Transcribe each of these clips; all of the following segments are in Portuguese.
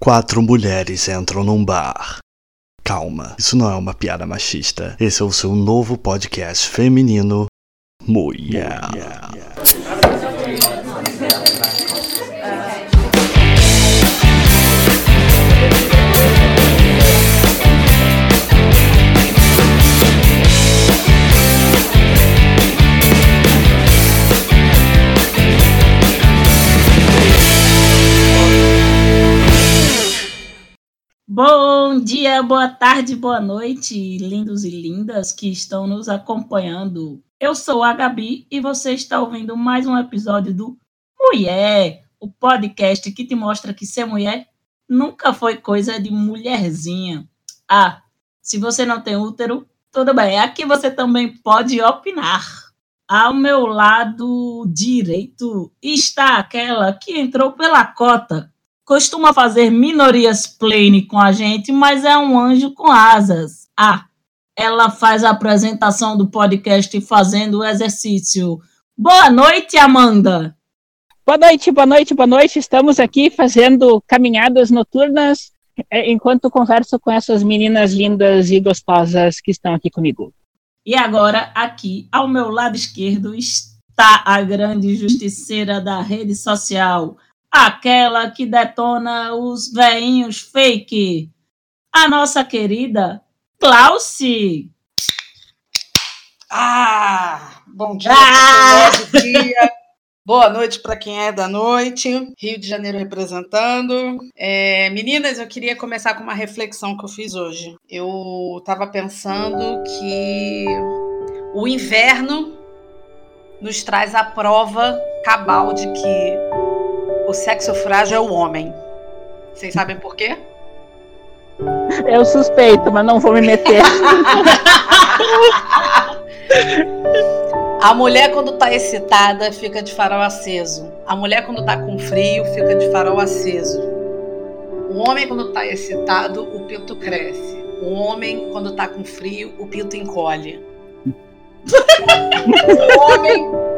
Quatro mulheres entram num bar. Calma, isso não é uma piada machista. Esse é o seu novo podcast feminino, Mulher. Bom dia, boa tarde, boa noite, lindos e lindas que estão nos acompanhando. Eu sou a Gabi e você está ouvindo mais um episódio do Mulher, o podcast que te mostra que ser mulher nunca foi coisa de mulherzinha. Ah, se você não tem útero, tudo bem, aqui você também pode opinar. Ao meu lado direito está aquela que entrou pela cota costuma fazer minorias plane com a gente, mas é um anjo com asas. Ah, ela faz a apresentação do podcast fazendo o exercício. Boa noite, Amanda. Boa noite, boa noite, boa noite. Estamos aqui fazendo caminhadas noturnas é, enquanto converso com essas meninas lindas e gostosas que estão aqui comigo. E agora, aqui ao meu lado esquerdo, está a grande justiceira da rede social, aquela que detona os veinhos fake, a nossa querida Klausi. Ah, bom dia, ah! bom dia. Boa noite para quem é da noite. Rio de Janeiro representando. É, meninas, eu queria começar com uma reflexão que eu fiz hoje. Eu estava pensando que o inverno nos traz a prova cabal de que o sexo frágil é o homem. Vocês sabem por quê? Eu suspeito, mas não vou me meter. A mulher, quando tá excitada, fica de farol aceso. A mulher, quando tá com frio, fica de farol aceso. O homem, quando tá excitado, o pinto cresce. O homem, quando tá com frio, o pinto encolhe. o homem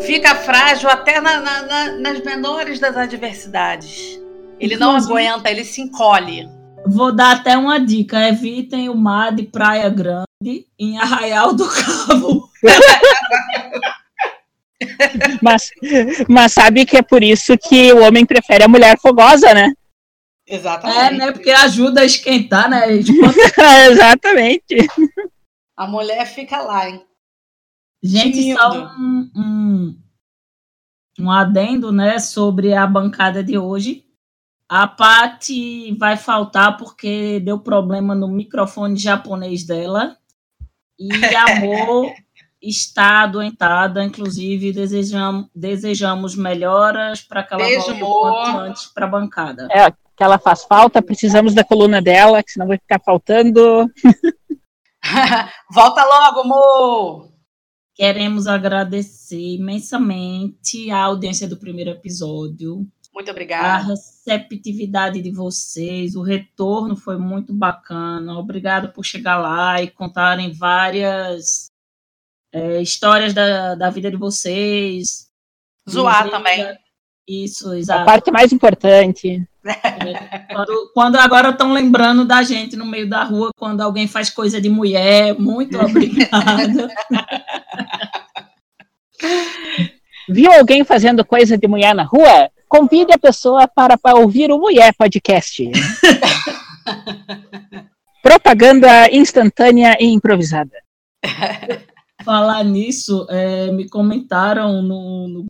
fica frágil até na, na, na, nas menores das adversidades. Ele não aguenta, ele se encolhe. Vou dar até uma dica: evitem o mar de Praia Grande em Arraial do Cabo. mas, mas sabe que é por isso que o homem prefere a mulher fogosa, né? Exatamente. É, né? Porque ajuda a esquentar, né? Exatamente. A mulher fica lá, hein? Gente, só um, um, um adendo, né, sobre a bancada de hoje. A Pati vai faltar porque deu problema no microfone japonês dela. E Amor está adoentada, inclusive desejamos, desejamos melhoras para que ela Beijo, volte antes para a bancada. É, que ela faz falta, precisamos da coluna dela, que senão vai ficar faltando. Volta logo, amor! Queremos agradecer imensamente a audiência do primeiro episódio. Muito obrigada. A receptividade de vocês, o retorno foi muito bacana. Obrigada por chegar lá e contarem várias é, histórias da, da vida de vocês. Zoar também. Isso, exato. A parte mais importante. É, quando, quando, agora estão lembrando da gente no meio da rua, quando alguém faz coisa de mulher, muito obrigada. Viu alguém fazendo coisa de mulher na rua? Convide a pessoa para, para ouvir o Mulher Podcast. Propaganda instantânea e improvisada. Falar nisso, é, me comentaram no, no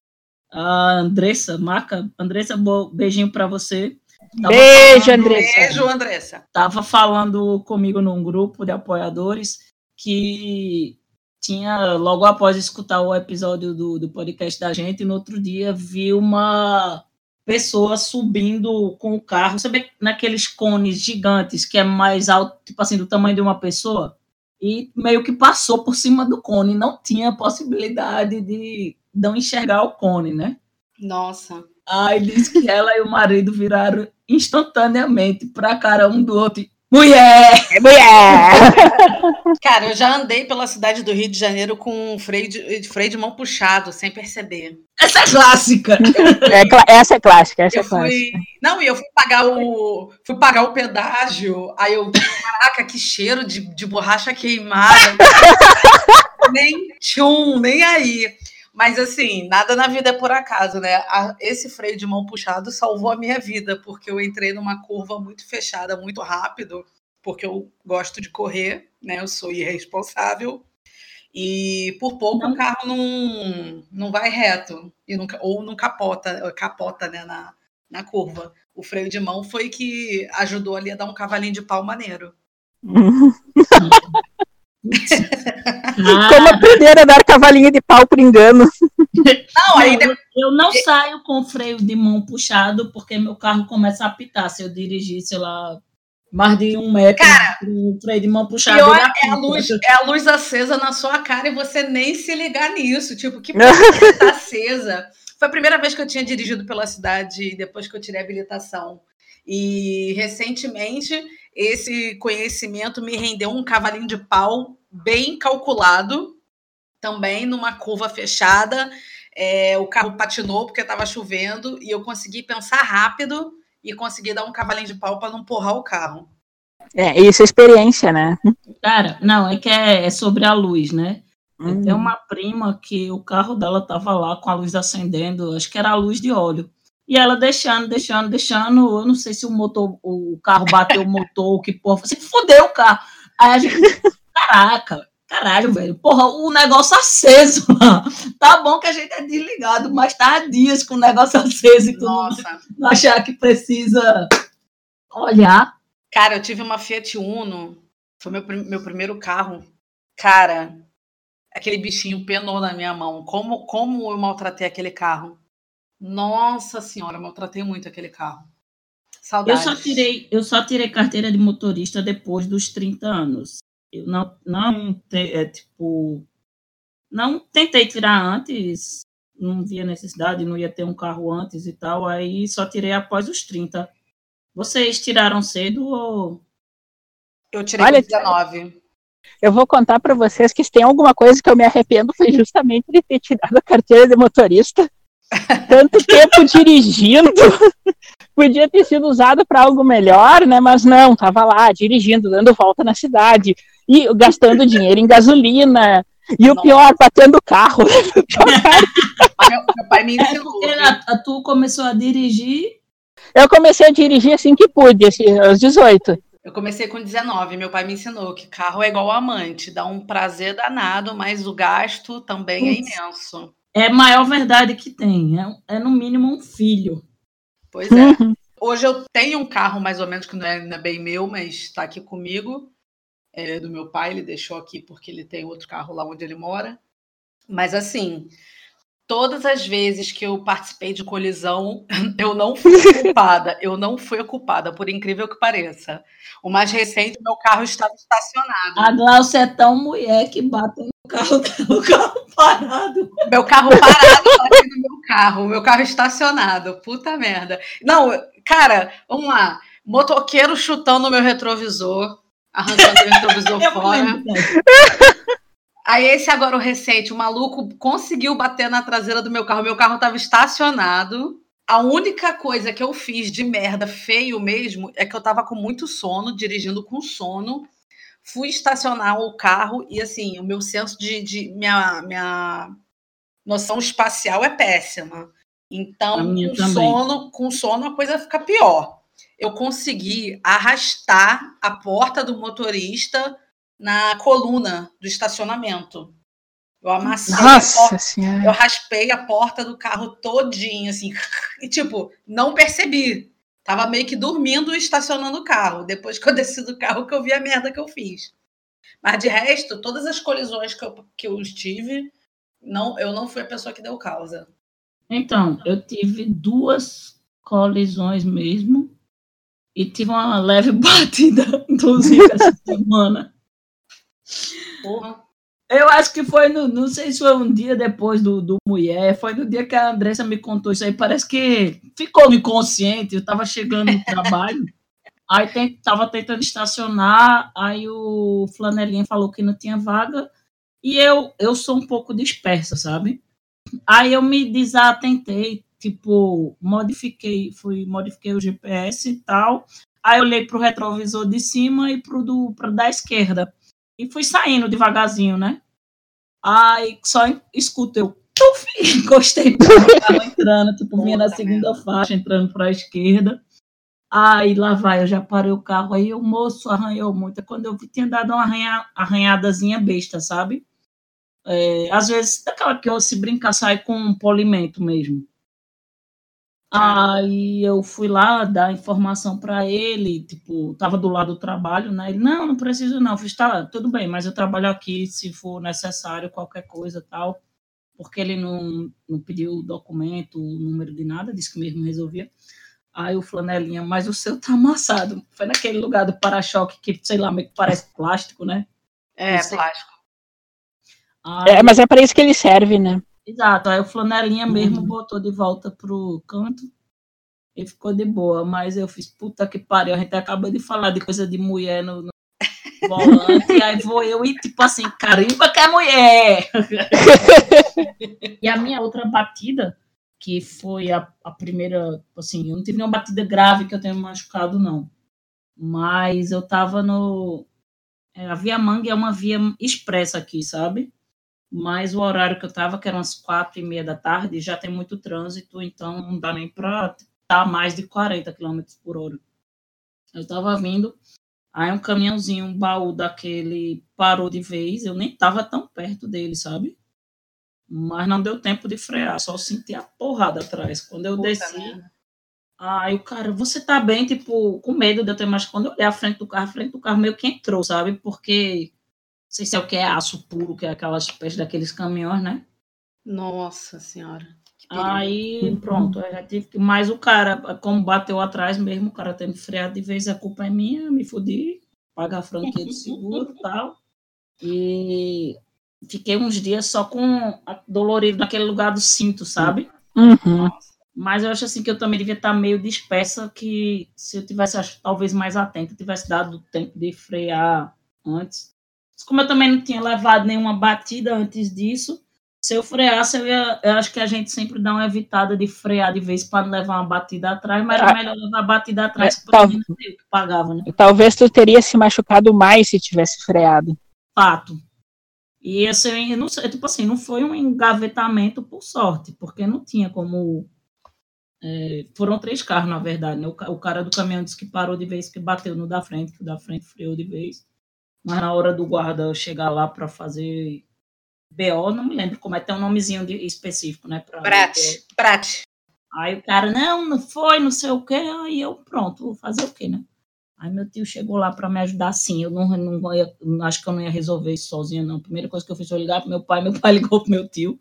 a Andressa, marca. Andressa, beijinho para você. Tava Beijo, falando, Andressa. Beijo, Andressa. Tava falando comigo num grupo de apoiadores que tinha, logo após escutar o episódio do, do podcast da gente, no outro dia vi uma pessoa subindo com o carro, sabe naqueles cones gigantes que é mais alto, tipo assim, do tamanho de uma pessoa? E meio que passou por cima do cone, não tinha possibilidade de não enxergar o cone, né? Nossa. Aí diz que ela e o marido viraram instantaneamente para cara um do outro. Mulher! É mulher! Cara, eu já andei pela cidade do Rio de Janeiro com freio de, freio de mão puxado, sem perceber. Essa é clássica! É, essa é clássica, essa eu é clássica. Fui... Não, e eu fui pagar o. Fui pagar o pedágio. Aí eu. Caraca, que cheiro de, de borracha queimada. nem tchum, nem aí. Mas assim, nada na vida é por acaso, né? Esse freio de mão puxado salvou a minha vida, porque eu entrei numa curva muito fechada, muito rápido, porque eu gosto de correr, né? Eu sou irresponsável. E por pouco não. o carro não, não vai reto, e nunca, ou não capota, capota né, na, na curva. O freio de mão foi que ajudou ali a dar um cavalinho de pau maneiro. Ah. Como aprender a dar cavalinho de pau por engano. Não, aí eu, eu não saio com o freio de mão puxado porque meu carro começa a apitar. Se eu dirigir, sei lá, mais de um metro cara, o freio de mão puxado. Pior é a, luz, é a luz acesa na sua cara e você nem se ligar nisso. Tipo, que está acesa. Foi a primeira vez que eu tinha dirigido pela cidade depois que eu tirei a habilitação. E recentemente esse conhecimento me rendeu um cavalinho de pau bem calculado, também numa curva fechada. É, o carro patinou porque estava chovendo e eu consegui pensar rápido e consegui dar um cavalinho de pau para não porrar o carro. É, isso é experiência, né? Cara, não, é que é, é sobre a luz, né? Hum. Tem uma prima que o carro dela tava lá com a luz acendendo, acho que era a luz de óleo. E ela deixando, deixando, deixando. Eu não sei se o motor, o carro bateu o motor, que porra. Você fodeu o carro. Aí a gente, caraca, caralho, velho. Porra, o negócio aceso. Tá bom que a gente é desligado, mas tá há dias com o negócio aceso e tu não, não achar que precisa olhar. Cara, eu tive uma Fiat Uno. Foi meu, meu primeiro carro. Cara, aquele bichinho penou na minha mão. Como, como eu maltratei aquele carro? Nossa senhora, maltratei muito aquele carro. Saudades. Eu só tirei, eu só tirei carteira de motorista depois dos 30 anos. Eu não, não é, tipo, não tentei tirar antes, não via necessidade, não ia ter um carro antes e tal, aí só tirei após os 30. Vocês tiraram cedo ou eu tirei Olha, 19. Eu vou contar para vocês que se tem alguma coisa que eu me arrependo foi justamente de ter tirado a carteira de motorista tanto tempo dirigindo, podia ter sido usado para algo melhor, né? Mas não, tava lá dirigindo, dando volta na cidade e gastando dinheiro em gasolina. E o pior, batendo o carro. meu, pai me ensinou. Tu começou a dirigir? Eu comecei a dirigir assim que pude, assim, aos 18. Eu comecei com 19. Meu pai me ensinou que carro é igual amante, dá um prazer danado, mas o gasto também é imenso. É a maior verdade que tem. É, é no mínimo um filho. Pois é. Hoje eu tenho um carro, mais ou menos, que não é, não é bem meu, mas está aqui comigo. É do meu pai, ele deixou aqui porque ele tem outro carro lá onde ele mora. Mas assim, todas as vezes que eu participei de colisão, eu não fui ocupada. Eu não fui ocupada, por incrível que pareça. O mais recente, meu carro estava estacionado. A Glaucia é tão mulher que bate carro o carro parado. Meu carro parado bate no meu carro. Meu carro estacionado. Puta merda. Não, cara, vamos lá. Motoqueiro chutando meu retrovisor, arrancando o retrovisor fora. Aí esse agora o recente, o maluco conseguiu bater na traseira do meu carro. Meu carro estava estacionado. A única coisa que eu fiz de merda feio mesmo é que eu estava com muito sono, dirigindo com sono. Fui estacionar o carro e assim, o meu senso de, de minha, minha noção espacial é péssima. Então, com sono, com sono a coisa fica pior. Eu consegui arrastar a porta do motorista na coluna do estacionamento. Eu amassei Nossa a porta, senhora. eu raspei a porta do carro todinho, assim, e tipo, não percebi. Tava meio que dormindo e estacionando o carro. Depois que eu desci do carro, que eu vi a merda que eu fiz. Mas de resto, todas as colisões que eu, que eu tive, não, eu não fui a pessoa que deu causa. Então, eu tive duas colisões mesmo. E tive uma leve batida, inclusive, essa semana. Porra. Eu acho que foi no. Não sei se foi um dia depois do, do Mulher. Foi no dia que a Andressa me contou isso aí. Parece que ficou inconsciente. Eu tava chegando no trabalho. Aí tem, tava tentando estacionar, aí o flanelinha falou que não tinha vaga, e eu, eu sou um pouco dispersa, sabe? Aí eu me desatentei, tipo, modifiquei, fui, modifiquei o GPS e tal. Aí eu olhei pro retrovisor de cima e pro do, pro da esquerda. E fui saindo devagarzinho, né? Aí só escuto eu, tuf, encostei tava entrando, tipo, vinha na segunda faixa, entrando para a esquerda. Aí lá vai, eu já parei o carro, aí o moço arranhou muito. Quando eu vi, tinha dado uma arranha, arranhadazinha besta, sabe? É, às vezes, daquela que eu se brincar, sai com um polimento mesmo. Aí eu fui lá dar informação para ele, tipo, tava do lado do trabalho, né? Ele, não, não preciso não. Eu fiz, tá, tudo bem, mas eu trabalho aqui se for necessário, qualquer coisa tal. Porque ele não, não pediu documento, número de nada, disse que mesmo resolvia. Aí o flanelinha, mas o seu tá amassado. Foi naquele lugar do para-choque que, sei lá, meio que parece plástico, né? É, plástico. Aí, é, mas é para isso que ele serve, né? Exato. Aí o flanelinha mesmo uhum. botou de volta pro canto e ficou de boa. Mas eu fiz, puta que pariu, a gente acabou de falar de coisa de mulher no, no volante, aí vou eu e tipo assim, carimba que é mulher! e a minha outra batida que foi a, a primeira, assim, eu não tive nenhuma batida grave que eu tenha machucado, não. Mas eu tava no. É, a Via Mangue é uma via expressa aqui, sabe? Mas o horário que eu tava, que eram as quatro e meia da tarde, já tem muito trânsito, então não dá nem para estar tá mais de 40 km por hora. Eu tava vindo, aí um caminhãozinho, um baú daquele parou de vez, eu nem tava tão perto dele, sabe? mas não deu tempo de frear, só senti a porrada atrás. Quando eu Puta desci, merda. aí o cara, você tá bem, tipo, com medo de eu ter mais. Quando eu olhei a frente do carro, a frente do carro meio que entrou, sabe? Porque sei se é o que é aço puro, que é aquelas espécie daqueles caminhões, né? Nossa senhora. Aí, pronto, eu já tive que. Mas o cara, como bateu atrás mesmo, o cara tendo freado de vez, a culpa é minha, me fudi, pagar a franquia do seguro e tal. E fiquei uns dias só com dolorido naquele lugar do cinto, sabe? Uhum. Mas eu acho assim que eu também devia estar meio dispersa, que se eu tivesse, acho, talvez mais atenta, tivesse dado tempo de frear antes. Como eu também não tinha levado nenhuma batida antes disso, se eu freasse, eu, ia, eu acho que a gente sempre dá uma evitada de frear de vez para não levar uma batida atrás, mas era ah, melhor levar a batida atrás é, para o que pagava, né? Talvez tu teria se machucado mais se tivesse freado. Fato. E assim, não, tipo assim, não foi um engavetamento por sorte, porque não tinha como. É, foram três carros, na verdade. Né? O, o, cara do caminhão disse que parou de vez, que bateu no da frente, que o da frente freou de vez. Mas na hora do guarda chegar lá para fazer BO, não me lembro como é, tem um nomezinho de, específico, né? Prat, Prat. Aí o cara, não, não foi, não sei o quê. Aí eu, pronto, vou fazer o quê, né? Aí meu tio chegou lá para me ajudar sim. Eu não, não ia, acho que eu não ia resolver isso sozinha, não. A primeira coisa que eu fiz foi ligar para meu pai, meu pai ligou para meu tio.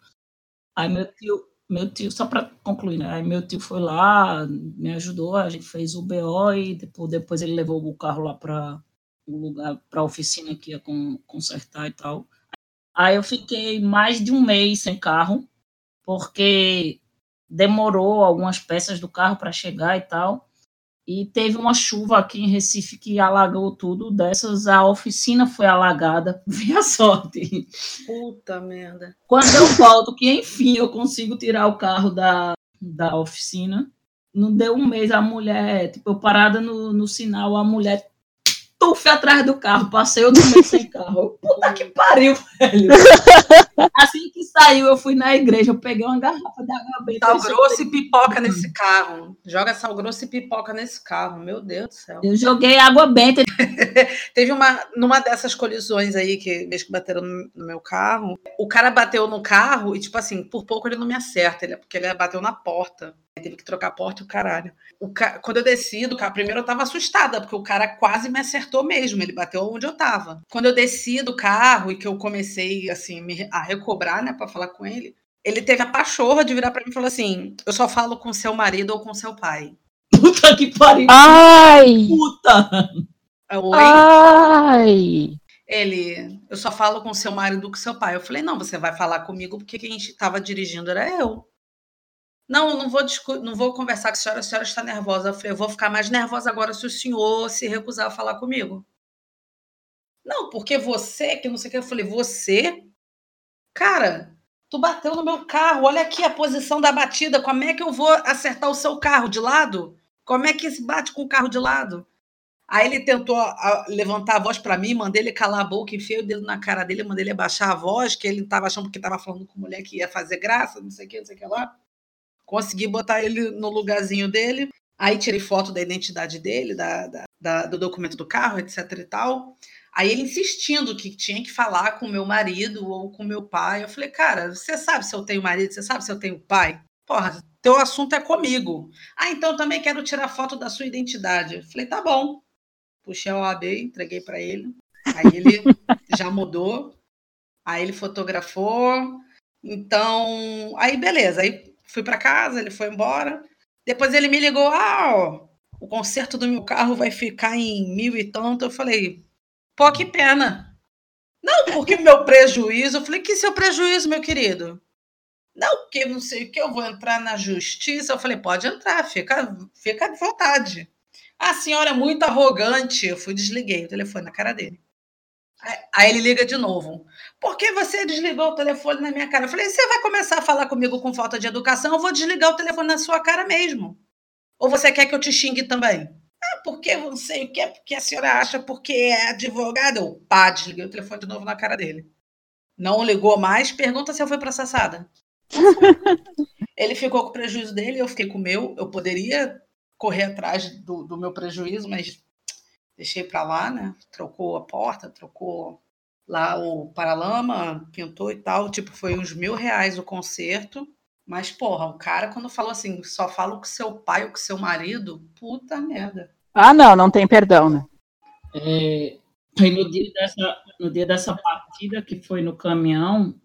Aí meu tio, meu tio, só para concluir, né? Aí meu tio foi lá, me ajudou, a gente fez o BO e depois, depois ele levou o carro lá para o lugar, para a oficina que ia consertar e tal. Aí eu fiquei mais de um mês sem carro, porque demorou algumas peças do carro para chegar e tal. E teve uma chuva aqui em Recife que alagou tudo. Dessas, a oficina foi alagada. Vi a sorte. Puta merda. Quando eu volto, que enfim eu consigo tirar o carro da, da oficina. Não deu um mês, a mulher, tipo, eu parada no, no sinal, a mulher tuf atrás do carro, passei outro mês sem carro. Puta que pariu, velho. Assim que saiu, eu fui na igreja, eu peguei uma garrafa de água benta. Sal grosso e pipoca nesse carro. Joga sal grosso e pipoca nesse carro, meu Deus do céu. Eu joguei água benta. Teve uma, numa dessas colisões aí, que mesmo que bateram no meu carro, o cara bateu no carro e, tipo assim, por pouco ele não me acerta, ele, porque ele bateu na porta. Teve que trocar a porta e o caralho. O ca... Quando eu desci do carro, primeiro eu tava assustada, porque o cara quase me acertou mesmo, ele bateu onde eu tava. Quando eu desci do carro e que eu comecei, assim, a recobrar, né, pra falar com ele, ele teve a pachorra de virar pra mim e falar assim: eu só falo com seu marido ou com seu pai. Puta que pariu! Ai! Puta! Oi? Ai! Ele, eu só falo com seu marido ou com seu pai. Eu falei, não, você vai falar comigo porque quem estava dirigindo era eu. Não, não vou, não vou conversar com a senhora, a senhora está nervosa. Eu falei, eu vou ficar mais nervosa agora se o senhor se recusar a falar comigo. Não, porque você, que não sei o que, eu falei, você? Cara, tu bateu no meu carro, olha aqui a posição da batida, como é que eu vou acertar o seu carro de lado? Como é que se bate com o carro de lado? Aí ele tentou levantar a voz para mim, mandei ele calar a boca, enfiei o dedo na cara dele, mandei ele abaixar a voz, que ele estava achando que estava falando com mulher que ia fazer graça, não sei o que, não sei o que lá. Consegui botar ele no lugarzinho dele. Aí tirei foto da identidade dele, da, da, da, do documento do carro, etc e tal. Aí ele insistindo que tinha que falar com meu marido ou com meu pai. Eu falei, cara, você sabe se eu tenho marido? Você sabe se eu tenho pai? Porra, teu assunto é comigo. Ah, então também quero tirar foto da sua identidade. Eu falei, tá bom. Puxei o AB, entreguei para ele. Aí ele já mudou. Aí ele fotografou. Então, aí beleza. Aí Fui para casa, ele foi embora. Depois ele me ligou: ah, ó, o conserto do meu carro vai ficar em mil e tanto. Eu falei: pô, que pena. Não, porque meu prejuízo. Eu falei: que seu prejuízo, meu querido? Não, porque não sei o que, eu vou entrar na justiça. Eu falei: pode entrar, fica, fica à vontade. A senhora é muito arrogante. Eu fui, desliguei o telefone na cara dele. Aí ele liga de novo. Por que você desligou o telefone na minha cara? Eu falei: você vai começar a falar comigo com falta de educação, eu vou desligar o telefone na sua cara mesmo. Ou você quer que eu te xingue também? Ah, porque não sei o que, porque a senhora acha porque é advogada. Eu pá, desliguei o telefone de novo na cara dele. Não ligou mais, pergunta se eu fui processada. ele ficou com o prejuízo dele, eu fiquei com o meu. Eu poderia correr atrás do, do meu prejuízo, mas deixei para lá, né? Trocou a porta, trocou lá o paralama, pintou e tal. Tipo, foi uns mil reais o concerto. Mas, porra, o cara, quando falou assim, só falo com seu pai ou com seu marido, puta merda. Ah, não, não tem perdão, né? É, foi no dia, dessa, no dia dessa partida que foi no caminhão,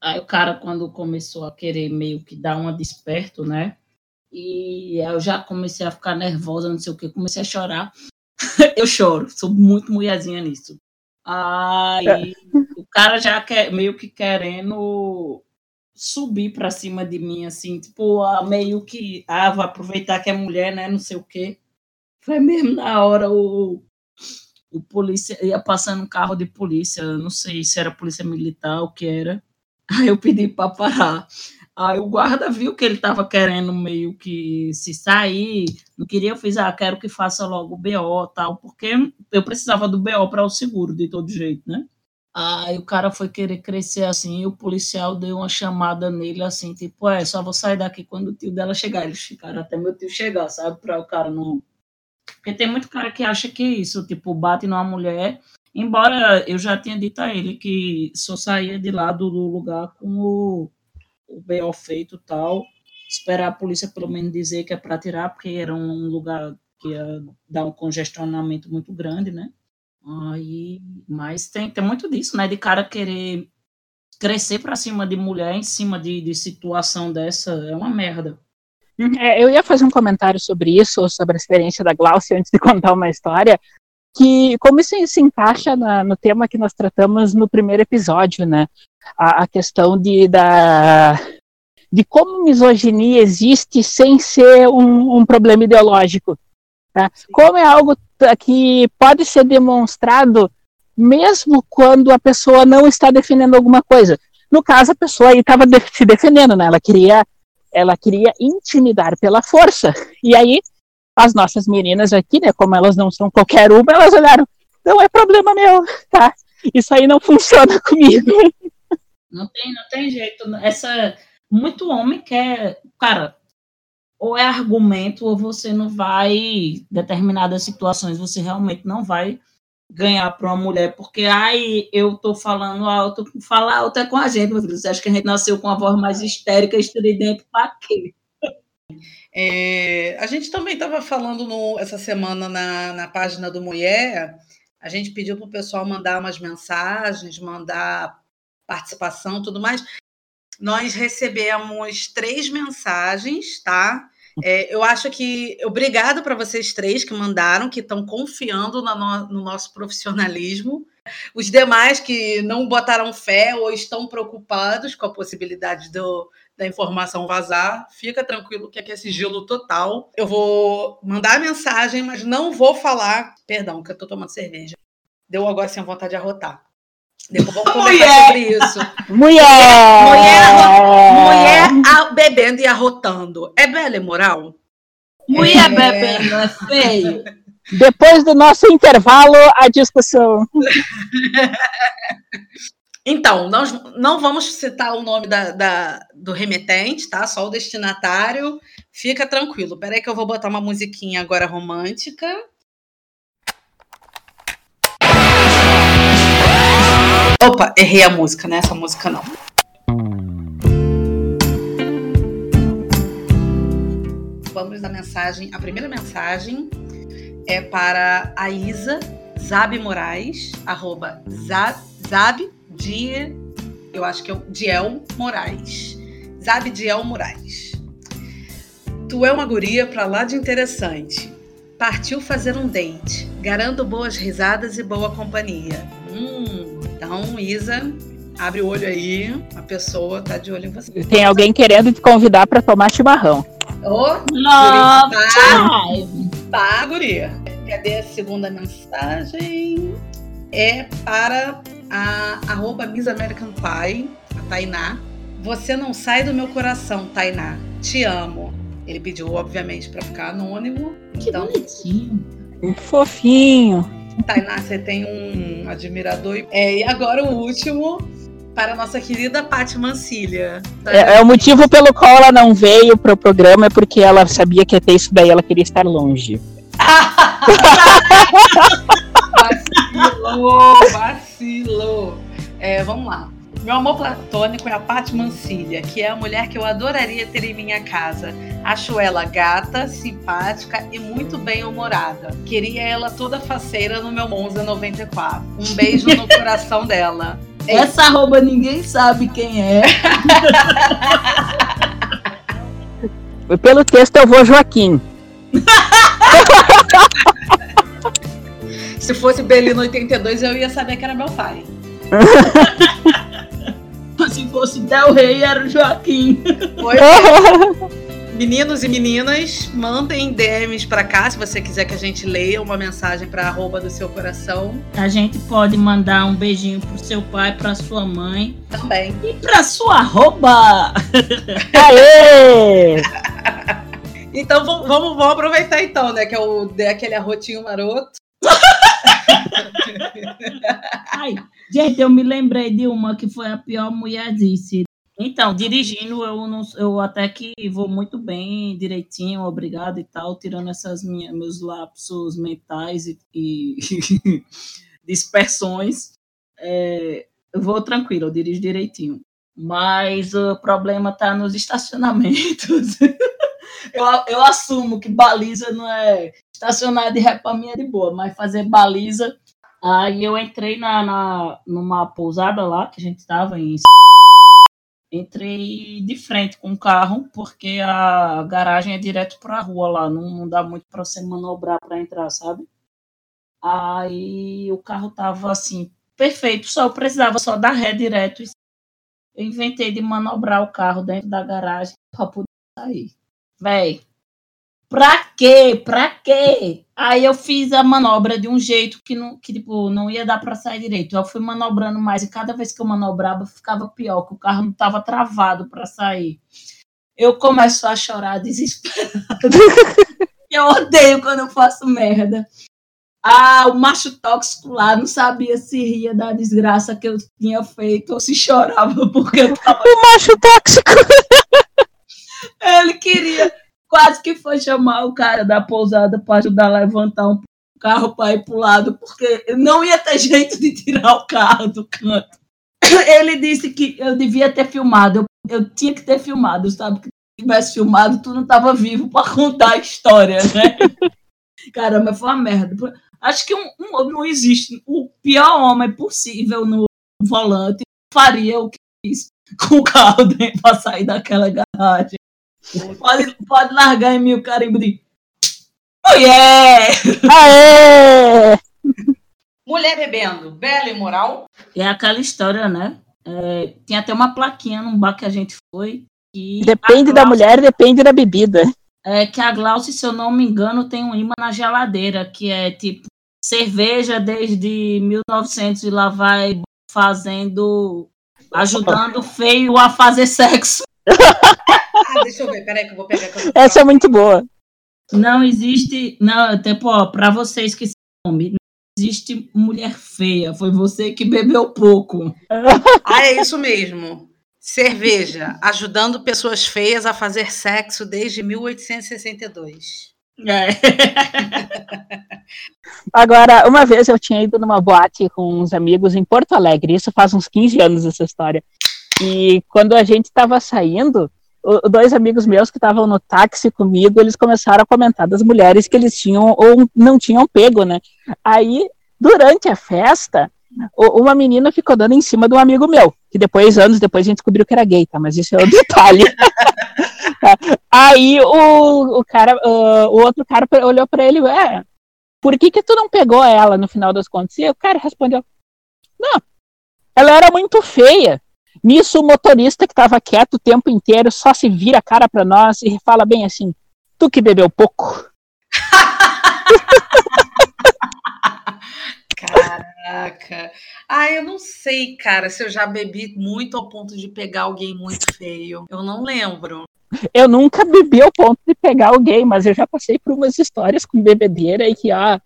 aí o cara, quando começou a querer meio que dar uma desperto, né? E eu já comecei a ficar nervosa, não sei o que, comecei a chorar. eu choro, sou muito mulherzinha nisso. Aí é. o cara já quer, meio que querendo subir para cima de mim, assim, tipo, meio que, ah, vou aproveitar que é mulher, né, não sei o quê. Foi mesmo na hora o, o polícia, ia passando um carro de polícia, não sei se era polícia militar ou o que era. Aí eu pedi para parar. Aí o guarda viu que ele estava querendo meio que se sair, não queria, eu fiz, ah, quero que faça logo o BO tal, porque eu precisava do BO para o seguro, de todo jeito, né? Aí o cara foi querer crescer assim, e o policial deu uma chamada nele assim, tipo, é, só vou sair daqui quando o tio dela chegar. Eles ficaram até meu tio chegar, sabe? Para o cara não. Porque tem muito cara que acha que isso, tipo, bate numa mulher. Embora eu já tinha dito a ele que só saía de lá do lugar com o o BO feito tal, esperar a polícia pelo menos dizer que é para tirar, porque era um lugar que ia dar um congestionamento muito grande, né? Aí, mas tem, tem muito disso, né? De cara querer crescer para cima de mulher em cima de, de situação dessa é uma merda. É, eu ia fazer um comentário sobre isso, sobre a experiência da Glaucia, antes de contar uma história, que como isso se encaixa na, no tema que nós tratamos no primeiro episódio, né? A, a, questão de, da, de como misoginia existe sem ser um, um problema ideológico. Tá? Como é algo que pode ser demonstrado mesmo quando a pessoa não está defendendo alguma coisa. No caso, a pessoa aí estava de, se defendendo, né? Ela queria, ela queria intimidar pela força. E aí as nossas meninas aqui, né, como elas não são qualquer uma, elas olharam, não é problema meu, tá? Isso aí não funciona comigo. Não tem, não tem jeito. Essa muito homem quer, cara, ou é argumento ou você não vai determinadas situações você realmente não vai ganhar para uma mulher, porque ai, eu tô falando alto, falar alto é com a gente. Você acha que a gente nasceu com a voz mais histérica, estridente para quê? É, a gente também estava falando no, essa semana na, na página do Mulher, a gente pediu para o pessoal mandar umas mensagens, mandar participação tudo mais. Nós recebemos três mensagens, tá? É, eu acho que. Obrigado para vocês três que mandaram, que estão confiando no, no, nosso profissionalismo. Os demais que não botaram fé ou estão preocupados com a possibilidade do, da informação vazar, fica tranquilo que aqui é sigilo total. Eu vou mandar a mensagem, mas não vou falar. Perdão, que eu tô tomando cerveja. Deu agora sem vontade de arrotar. Depois vamos conversar sobre isso. Mulher! Mulher, mulher a- bebendo e arrotando. É bela e moral? Mulher É. bebendo é feio. Depois do nosso intervalo, a discussão. Então, nós não vamos citar o nome da, da- do remetente, tá? Só o destinatário. Fica tranquilo. Peraí que eu vou botar uma musiquinha agora romântica. Opa, errei a música, né? Essa música não. Vamos na mensagem. A primeira mensagem é para a Isa Zabi Moraes, arroba Za- Zab Die, eu acho que é o Diel Moraes. Zab Diel Moraes. Tu é uma guria pra lá de interessante. Partiu fazer um date. Garanto boas risadas e boa companhia. Hum, então, Isa, abre o olho aí. A pessoa tá de olho em você. Tem alguém querendo te convidar para tomar chimarrão. Ô, Love Tá. time. Tá, guria. Cadê a segunda mensagem? É para a arroba Miss American Pie, a Tainá. Você não sai do meu coração, Tainá. Te amo. Ele pediu, obviamente, para ficar anônimo. Que Então, bonitinho. Um Fofinho. Tainá, você tem um admirador. É, e agora o último para a nossa querida Paty Mancilha. É, é o motivo pelo qual ela não veio pro programa, é porque ela sabia que ia ter isso daí, ela queria estar longe. Vacilou, vacilou. É, vamos lá. Meu amor platônico é a Paty Mancilha, que é a mulher que eu adoraria ter em minha casa. Acho ela gata, simpática e muito bem humorada. Queria ela toda faceira no meu Monza 94. Um beijo no coração dela. Essa arroba ninguém sabe quem é. Pelo texto eu vou Joaquim. Se fosse Belino 82, eu ia saber que era meu pai. Se fosse Del Rey, era o Joaquim. Pois é. Meninos e meninas, mandem DMs pra cá se você quiser que a gente leia uma mensagem pra arroba do seu coração A gente pode mandar um beijinho pro seu pai, pra sua mãe também. e pra sua arroba. Aê! Então vamos, vamos, vamos aproveitar então, né? Que é o de aquele arrotinho maroto. Ai, gente, eu me lembrei de uma que foi a pior mulherzice. Então, dirigindo, eu, não, eu até que vou muito bem, direitinho, obrigado e tal, tirando essas minhas, meus lapsos mentais e, e dispersões. É, eu vou tranquilo, eu dirijo direitinho. Mas o problema está nos estacionamentos. eu, eu assumo que baliza não é. Estacionar de é de boa, mas fazer baliza Aí eu entrei na, na, numa pousada lá, que a gente estava em. Entrei de frente com o carro, porque a garagem é direto para a rua lá, não, não dá muito para você manobrar para entrar, sabe? Aí o carro tava assim, perfeito, só precisava só dar ré direto. Eu inventei de manobrar o carro dentro da garagem para poder sair. Véi, Pra quê? Pra quê? Aí eu fiz a manobra de um jeito que não, que, tipo, não ia dar pra sair direito. Eu fui manobrando mais e cada vez que eu manobrava ficava pior, que o carro não tava travado pra sair. Eu começo a chorar desesperada. eu odeio quando eu faço merda. Ah, o macho tóxico lá não sabia se ria da desgraça que eu tinha feito ou se chorava porque eu tava O macho tóxico. ele queria, quase que foi chamar o cara da pousada para ajudar a levantar um carro para ir pro lado, porque não ia ter jeito de tirar o carro do canto. Ele disse que eu devia ter filmado, eu, eu tinha que ter filmado, sabe? Que se tivesse filmado, tu não estava vivo para contar a história, né? Caramba, foi uma merda. Acho que um, um, não existe. O pior homem possível no volante faria o que fiz com o carro para sair daquela garagem. Pode, pode largar em mim o carimbo de. Oh yeah! Aê! Mulher bebendo, bela e moral. É aquela história, né? É, tinha até uma plaquinha num bar que a gente foi que Depende da mulher, depende da bebida. É que a Glaucia, se eu não me engano, tem um imã na geladeira, que é tipo cerveja desde 1900 e lá vai fazendo, ajudando o feio a fazer sexo. Ah, deixa eu ver, peraí que eu vou pegar. eu Essa é muito boa. Não existe, não, tipo, ó, pra vocês que sabem, não existe mulher feia, foi você que bebeu pouco. Ah, é isso mesmo. Cerveja, ajudando pessoas feias a fazer sexo desde 1862. É. Agora, uma vez eu tinha ido numa boate com uns amigos em Porto Alegre, isso faz uns 15 anos essa história. E quando a gente estava saindo, dois amigos meus que estavam no táxi comigo, eles começaram a comentar das mulheres que eles tinham ou não tinham pego, né? Aí, durante a festa, uma menina ficou dando em cima de um amigo meu, que depois, anos depois, a gente descobriu que era gay, tá? Mas isso é um detalhe. Aí o, o cara, o outro cara olhou pra ele, é, por que que tu não pegou ela no final das contas? E o cara respondeu, não, ela era muito feia. Nisso o motorista que estava quieto o tempo inteiro só se vira a cara pra nós e fala bem assim, tu que bebeu pouco. Caraca. Ah, eu não sei, cara, se eu já bebi muito ao ponto de pegar alguém muito feio. Eu não lembro. Eu nunca bebi ao ponto de pegar alguém, mas eu já passei por umas histórias com bebedeira e que, ah,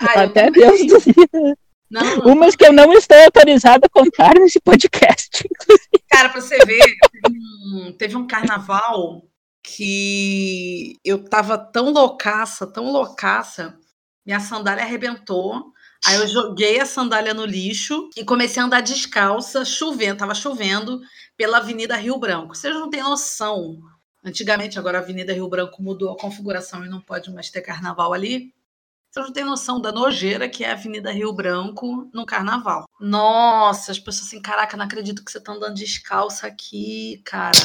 Ah, eu até. Deus duvida. Não, Umas que eu não estou autorizada a contar nesse podcast. Cara, pra você ver, teve um, teve um carnaval que eu tava tão loucaça, tão loucaça, minha sandália arrebentou. Aí eu joguei a sandália no lixo e comecei a andar descalça, chovendo, tava chovendo, pela Avenida Rio Branco. Vocês não têm noção. Antigamente, agora a Avenida Rio Branco mudou a configuração e não pode mais ter carnaval ali. Vocês não têm noção da nojeira que é a Avenida Rio Branco no carnaval. Nossa, as pessoas assim, caraca, não acredito que você tá andando descalça aqui, cara.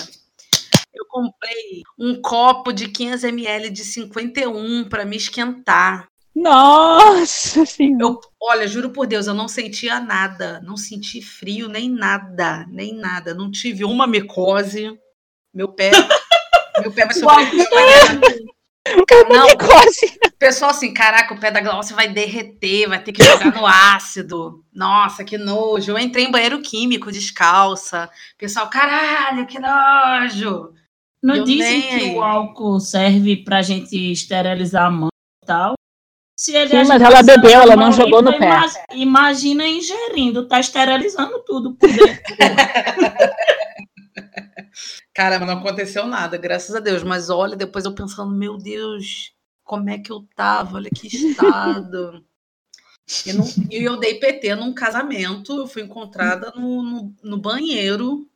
Eu comprei um copo de 500 ml de 51 para me esquentar. Nossa senhora. Eu, olha, juro por Deus, eu não sentia nada, não senti frio nem nada, nem nada. Não tive uma micose. Meu pé, meu pé vai sobreviver. Não, Quase. Pessoal assim, caraca, o pé da Glaucia vai derreter, vai ter que jogar no ácido. Nossa, que nojo. Eu entrei em banheiro químico descalça. Pessoal, caralho, que nojo. Não Eu dizem nem que o álcool serve pra gente esterilizar a mão e tal. Se ele Sim, mas ela usando bebeu, ela não jogou no pé. ima- Imagina ingerindo, tá esterilizando tudo por dentro. Cara, mas não aconteceu nada, graças a Deus. Mas olha, depois eu pensando, meu Deus, como é que eu tava? Olha que estado. E, eu dei PT num casamento, eu fui encontrada no, no, no banheiro,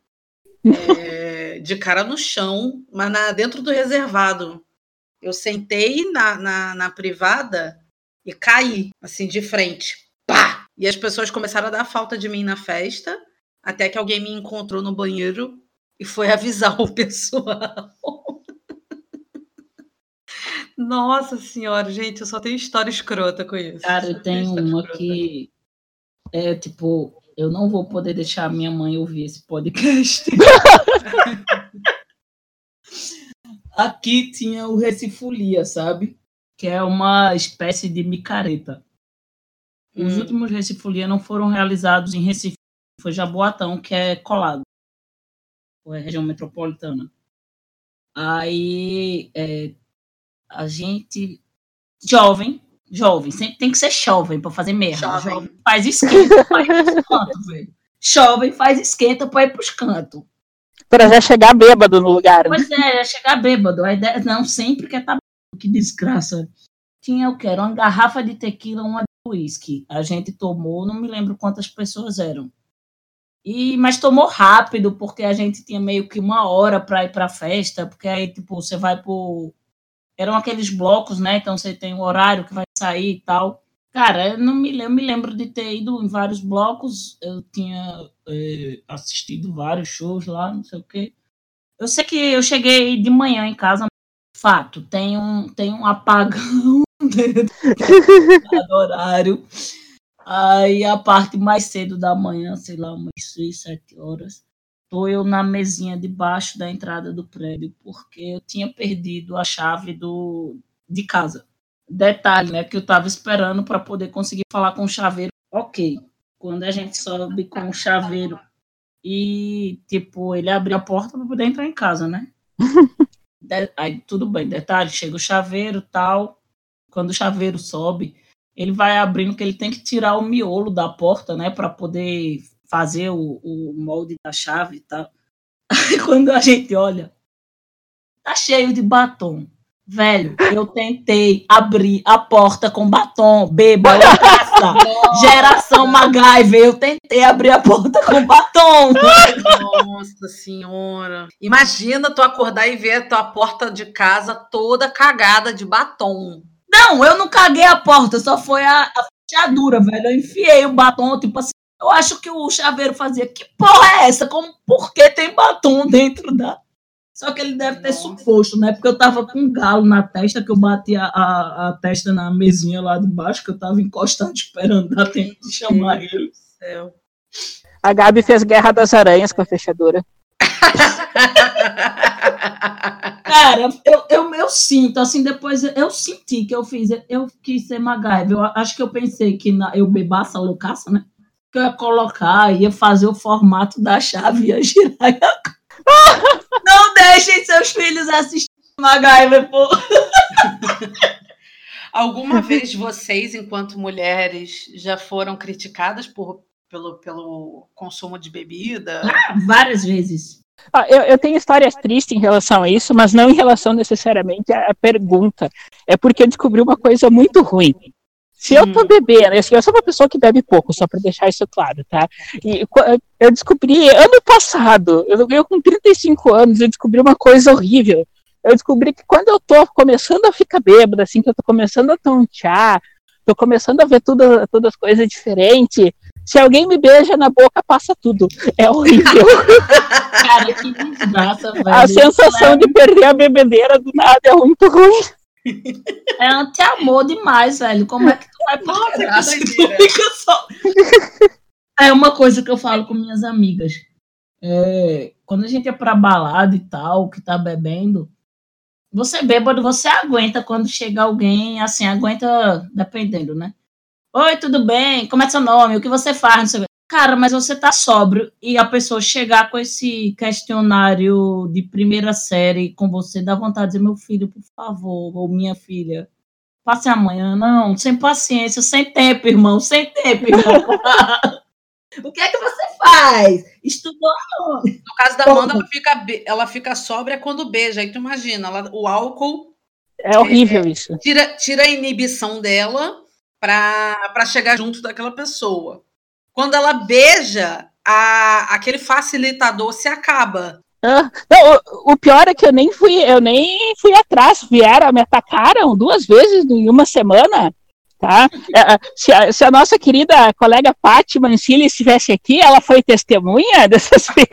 é, de cara no chão, mas na, dentro do reservado. Eu sentei na, na, na privada e caí, assim, de frente. Pá! E as pessoas começaram a dar falta de mim na festa, até que alguém me encontrou no banheiro e foi avisar o pessoal. Nossa senhora, gente, eu só tenho história escrota com isso. Cara, eu tenho uma escrota. que é tipo, eu não vou poder deixar minha mãe ouvir esse podcast. Aqui tinha o Recifolia, sabe? Que é uma espécie de micareta. Os Hum. últimos Recifolia não foram realizados em Recife, foi Jaboatão, que é colado. Ou é região metropolitana. Aí é, a gente. Jovem, jovem, sempre tem que ser jovem para fazer merda. Jovem. Jovem faz esquenta pra ir pros cantos, velho. Jovem faz esquenta pra ir pros cantos. Pra já chegar bêbado no lugar. né? Pois é, ia chegar bêbado. A ideia, não, sempre quer estar bêbado. Que desgraça. Tinha o que? Era uma garrafa de tequila, uma de uísque. A gente tomou, não me lembro quantas pessoas eram. E, mas tomou rápido, porque a gente tinha meio que uma hora para ir para a festa, porque aí, tipo, você vai por. Eram aqueles blocos, né? Então você tem um horário que vai sair e tal. Cara, eu, não me, lembro- eu me lembro de ter ido em vários blocos, eu tinha eh, assistido vários shows lá, não sei o quê. Eu sei que eu cheguei de manhã em casa, fato, tem um, tem um apagão do horário. Aí a parte mais cedo da manhã, sei lá, umas 6, 7 horas, tô eu na mesinha debaixo da entrada do prédio, porque eu tinha perdido a chave do, de casa. Detalhe, né, que eu tava esperando para poder conseguir falar com o chaveiro. Ok. Quando a gente sobe com o chaveiro e, tipo, ele abriu a porta para poder entrar em casa, né? De, aí tudo bem, detalhe, chega o chaveiro tal. Quando o chaveiro sobe, ele vai abrindo que ele tem que tirar o miolo da porta, né, para poder fazer o, o molde da chave e tal. Aí quando a gente olha, tá cheio de batom. Velho, eu tentei abrir a porta com batom, beba, loucaça, geração MacGyver, eu tentei abrir a porta com batom. Nossa senhora. Imagina tu acordar e ver a tua porta de casa toda cagada de batom. Não, eu não caguei a porta, só foi a, a fechadura, velho. Eu enfiei o batom, tipo assim, eu acho que o chaveiro fazia, que porra é essa? Como, por que tem batom dentro da... Só que ele deve ter Nossa. suposto, né? Porque eu tava com um galo na testa, que eu bati a, a, a, testa na mesinha lá de baixo, que eu tava encostado esperando dar tempo de chamar ele. Céu. A Gabi fez Guerra das Aranhas com a fechadura. Cara, eu, eu, eu, sinto, assim, depois eu senti que eu fiz, eu quis ser MacGyver. Eu acho que eu pensei que na, eu bebaça loucaça, né? Que eu ia colocar, ia fazer o formato da chave, ia girar. Ia... Não deixem seus filhos assistir MacGyver, pô. Alguma vez vocês, enquanto mulheres, já foram criticadas por, pelo, pelo consumo de bebida? Ah, várias vezes. Ah, eu, eu, tenho histórias tristes em relação a isso, mas não em relação necessariamente à pergunta. É porque eu descobri uma coisa muito ruim. Se eu tô hum. bebendo, assim, eu sou uma pessoa que bebe pouco, só para deixar isso claro, tá? E eu descobri ano passado, eu, eu com 35 anos, eu descobri uma coisa horrível. Eu descobri que quando eu tô começando a ficar bêbada, assim, que eu tô começando a tontear, tô começando a ver tudo, todas as coisas diferentes, se alguém me beija na boca, passa tudo. É horrível. Cara, que desgraça, velho. A sensação é... de perder a bebedeira do nada é muito ruim. É anti-amor demais, velho. Como é que tu vai se tu fica só. É uma coisa que eu falo com minhas amigas. É, quando a gente é pra balada e tal, que tá bebendo, você bêbado, você aguenta quando chega alguém, assim, aguenta dependendo, né? Oi, tudo bem? Como é seu nome? O que você faz? Cara, mas você tá sóbrio e a pessoa chegar com esse questionário de primeira série com você, dá vontade de dizer, meu filho, por favor, ou minha filha, passe amanhã. Não, sem paciência, sem tempo, irmão, sem tempo, irmão. o que é que você faz? Estudou No caso da Amanda, ela fica, ela fica sóbria quando beija. Aí tu imagina, ela, o álcool. É horrível é, isso. Tira, tira a inibição dela para chegar junto daquela pessoa. Quando ela beija, a, aquele facilitador se acaba. Ah, não, o, o, pior é que eu nem fui, eu nem fui atrás, vieram, me atacaram duas vezes em uma semana. Tá? É, é, se, a, se a nossa querida colega Paty Mancini estivesse aqui, ela foi testemunha dessas vezes.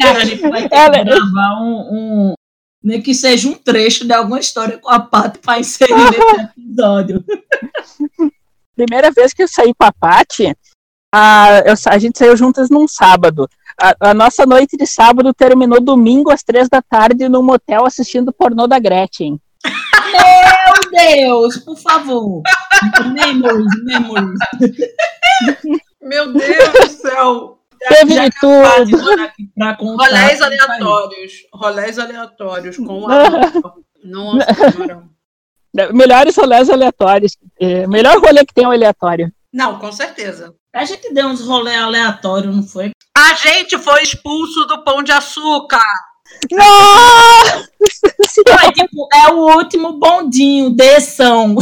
Cara, a gente vai ter ela... que gravar um, um, nem que seja um trecho de alguma história com a Paty para inserir nesse episódio. primeira vez que eu saí com a Paty, a, eu, a gente saiu juntas num sábado. A, a, nossa noite de sábado terminou domingo às três da tarde num motel assistindo pornô da Gretchen. Meu Deus, por favor. memories, memories. Meu Deus do céu. Teve de tudo. Rolés aleatórios. Rolés aleatórios com a. Nossa, Melhores rolês aleatórios. É, melhor rolê que tem é o aleatório. Não, com certeza. A gente deu uns rolê aleatórios, não foi? A gente foi expulso do Pão de Açúcar. Não! Foi, tipo, é o último bondinho, desção.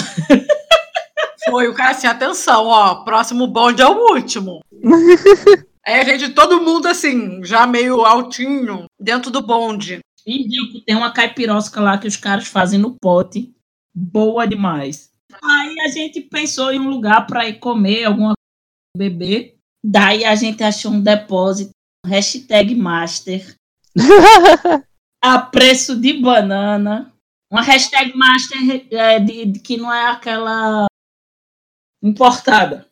Foi o cara assim, atenção, ó, próximo bonde é o último. Aí a gente, todo mundo assim, já meio altinho, dentro do bonde. E tem uma caipirosca lá que os caras fazem no pote boa demais. Aí a gente pensou em um lugar para ir comer alguma coisa, beber. Daí a gente achou um depósito, hashtag master, a preço de banana. Uma hashtag master é, de, de, que não é aquela importada.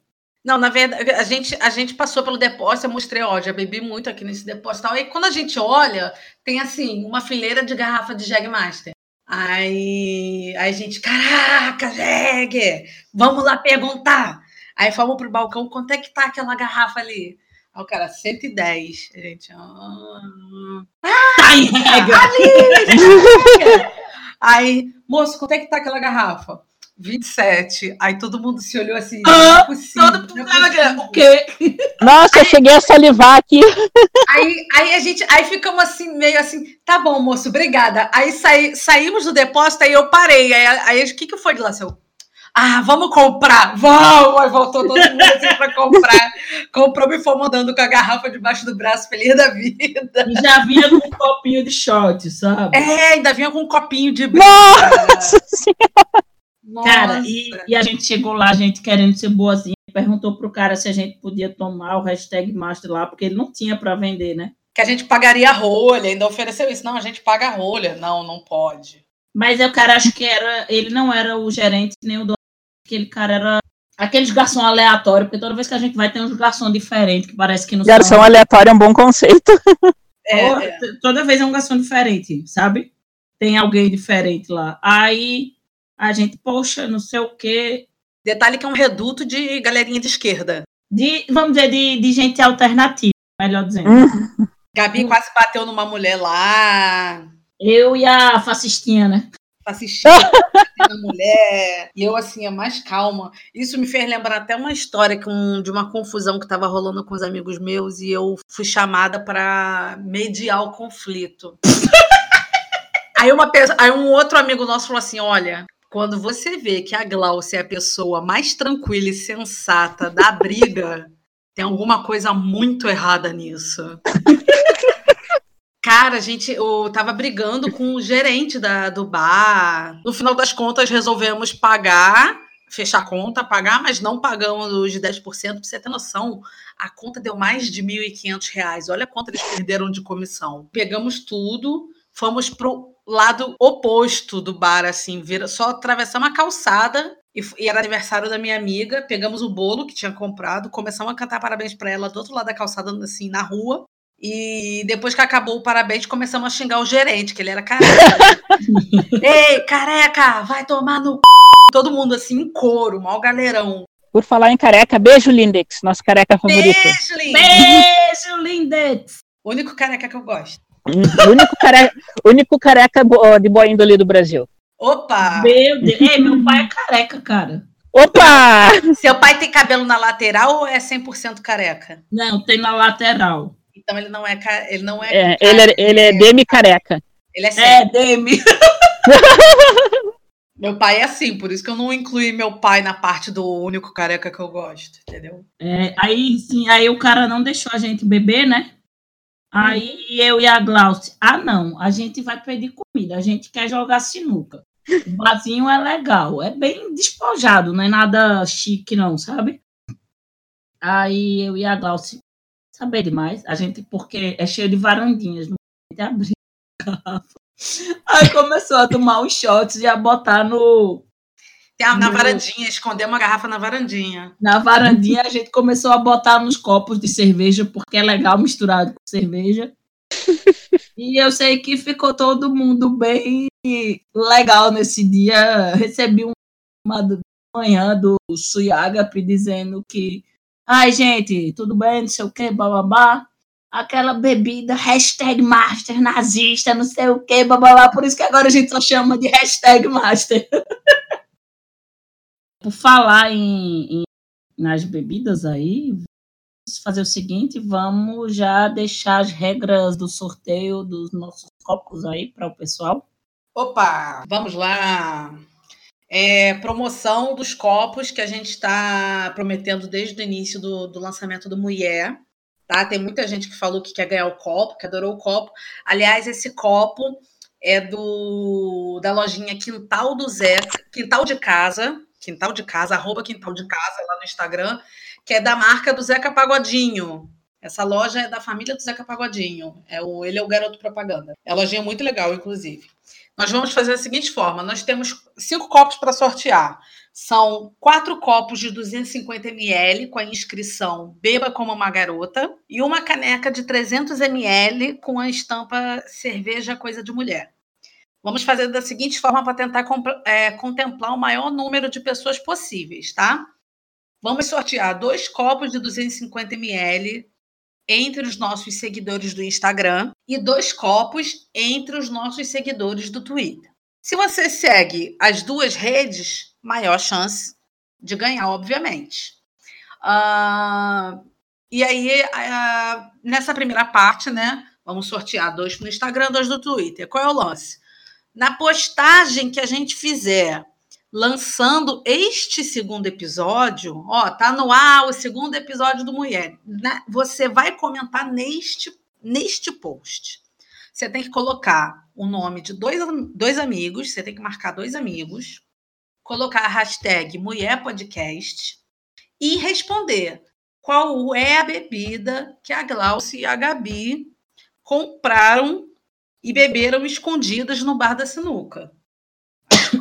Não, na verdade, a gente, a gente passou pelo depósito, eu mostrei, ó, já bebi muito aqui nesse depósito. Aí quando a gente olha, tem assim, uma fileira de garrafa de Jagmaster. Aí, aí a gente, caraca, Jeg, vamos lá perguntar. Aí fomos pro balcão, quanto é que tá aquela garrafa ali? Aí o cara, 110. A gente, ah, Ai, regra. ali! Aí, moço, quanto é que tá aquela garrafa? 27. Aí todo mundo se olhou assim, não é Ah, possível. Todo não é mundo possível. o quê? Nossa, eu cheguei a salivar aqui. Aí, aí a gente, aí ficamos assim, meio assim, tá bom, moço, obrigada. Aí saí, saímos do depósito, aí eu parei. Aí, aí o que, que foi de lá, seu? Ah, vamos comprar, vamos! Aí voltou todo mundo assim pra comprar. Comprou e foi mandando com a garrafa debaixo do braço, feliz da vida. E já vinha com um copinho de shot, sabe? É, ainda vinha com um copinho de Nossa Senhora. Nossa. Cara, e, e a gente chegou lá, a gente querendo ser boazinha, perguntou pro cara se a gente podia tomar o hashtag Master lá, porque ele não tinha para vender, né? Que a gente pagaria a rolha, ainda ofereceu isso. Não, a gente paga a rolha. Não, não pode. Mas o cara acho que era. Ele não era o gerente nem o dono. Aquele cara era aqueles garçom aleatório, porque toda vez que a gente vai tem uns garçom diferentes que parece que não Garçom são. aleatório é um bom conceito. É, Toda- é. Toda vez é um garçom diferente, sabe? Tem alguém diferente lá. Aí a gente, poxa, não sei o quê. Detalhe que é um reduto de galerinha de esquerda. De, vamos dizer, de, de gente alternativa, melhor dizendo. Gabi quase bateu numa mulher lá. Eu e a fascistinha, né? assistindo a mulher. E eu, assim, a mais calma. Isso me fez lembrar até uma história que um- de uma confusão que estava rolando com os amigos meus e eu fui chamada para mediar o conflito. aí, uma, aí um outro amigo nosso falou assim: olha. Quando você vê que a Glaucia é a pessoa mais tranquila e sensata da briga, tem alguma coisa muito errada nisso. Cara, a gente, eu tava brigando com o gerente da, do bar. No final das contas, resolvemos pagar, fechar a conta, pagar, mas não pagamos os 10%. Pra você ter noção, a conta deu mais de 1.500 reais. Olha quanto eles perderam de comissão. Pegamos tudo, fomos pro lado oposto do bar, assim, vira, só atravessamos a calçada. E, e era aniversário da minha amiga, pegamos o bolo que tinha comprado, começamos a cantar parabéns pra ela do outro lado da calçada, assim, na rua. E depois que acabou o parabéns, começamos a xingar o gerente, que ele era careca. Ei, careca, vai tomar no c... Todo mundo assim, em coro, mal galerão. Por falar em careca, beijo, Lindex, nosso careca favorito. Beijo, lindo. Beijo, Lindex! O único careca que eu gosto. Hum, único careca, único careca de boa índole do Brasil. Opa! Meu Deus. Ei, meu pai é careca, cara. Opa! Seu pai tem cabelo na lateral ou é 100% careca? Não, tem na lateral. Então ele não é, ele não é, É, ele, é, ele é demi-careca. ele é É. Demi. Meu pai é assim, por isso que eu não incluí meu pai na parte do único careca que eu gosto, entendeu? É, aí, sim, aí o cara não deixou a gente beber, né? Aí eu e a Glaucia, ah, não, a gente vai pedir comida, a gente quer jogar sinuca. O barzinho é legal, é bem despojado, não é nada chique, não, sabe? Aí eu e a Glaucia, saber demais, a gente, porque é cheio de varandinhas, não pode abrir garrafa. Aí começou a tomar os shots e a botar no, Tem a, na Meu. varandinha, esconder uma garrafa na varandinha. na varandinha, a gente começou a botar nos copos de cerveja, porque é legal misturado com cerveja. E eu sei que ficou todo mundo bem legal nesse dia. Recebi uma de manhã do Suyagapi dizendo que, ai, gente, tudo bem, não sei o que, bababá. Aquela bebida, hashtag master nazista, não sei o que, bababá. Por isso que agora a gente só chama de hashtag master. Por falar em, em nas bebidas aí, vamos fazer o seguinte, vamos já deixar as regras do sorteio dos nossos copos aí para o pessoal. Opa, vamos lá. É, promoção dos copos que a gente está prometendo desde o início do, do lançamento do Mulher. Tá? Tem muita gente que falou que quer ganhar o copo, que adorou o copo. Aliás, esse copo é do da lojinha Quintal do Zé, Quintal de Casa, Quintal de Casa, arroba Quintal de Casa lá no Instagram, que é da marca do Zeca Pagodinho. Essa loja é da família do Zeca Pagodinho. É o, ele é o garoto propaganda. É uma lojinha muito legal, inclusive. Nós vamos fazer da seguinte forma: nós temos cinco copos para sortear. São quatro copos de 250 ml com a inscrição Beba como uma garota e uma caneca de 300 ml com a estampa Cerveja Coisa de Mulher. Vamos fazer da seguinte forma para tentar é, contemplar o maior número de pessoas possíveis, tá? Vamos sortear dois copos de 250 ml entre os nossos seguidores do Instagram e dois copos entre os nossos seguidores do Twitter. Se você segue as duas redes, maior chance de ganhar, obviamente. Uh, e aí, uh, nessa primeira parte, né, vamos sortear dois no Instagram, dois do Twitter. Qual é o lance? Na postagem que a gente fizer lançando este segundo episódio, ó, tá no ar o segundo episódio do Mulher. Né? Você vai comentar neste, neste post. Você tem que colocar o nome de dois, dois amigos, você tem que marcar dois amigos, colocar a hashtag Mulher Podcast e responder qual é a bebida que a Glaucia e a Gabi compraram e beberam escondidas no bar da sinuca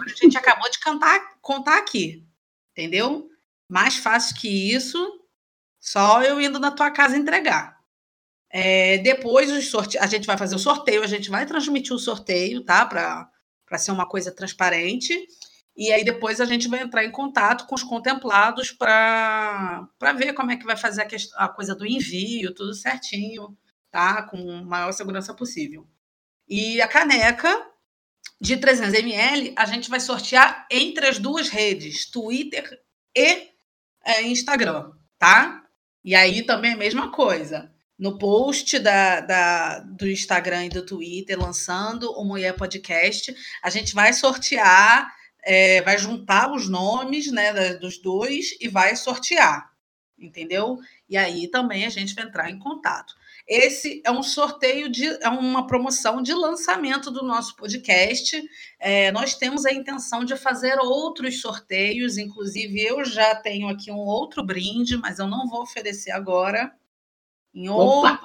a gente acabou de cantar, contar aqui, entendeu? Mais fácil que isso, só eu indo na tua casa entregar. É, depois a gente vai fazer o sorteio, a gente vai transmitir o sorteio, tá? Para ser uma coisa transparente. E aí depois a gente vai entrar em contato com os contemplados para ver como é que vai fazer a, a coisa do envio, tudo certinho, tá? Com a maior segurança possível. E a caneca, de 300 ml, a gente vai sortear entre as duas redes, Twitter e é, Instagram, tá? E aí também é a mesma coisa. No post da, da, do Instagram e do Twitter, lançando o Mulher Podcast, a gente vai sortear, é, vai juntar os nomes né, dos dois e vai sortear, entendeu? E aí também a gente vai entrar em contato. Esse é um sorteio de é uma promoção de lançamento do nosso podcast. É, nós temos a intenção de fazer outros sorteios, inclusive eu já tenho aqui um outro brinde, mas eu não vou oferecer agora. Em outro,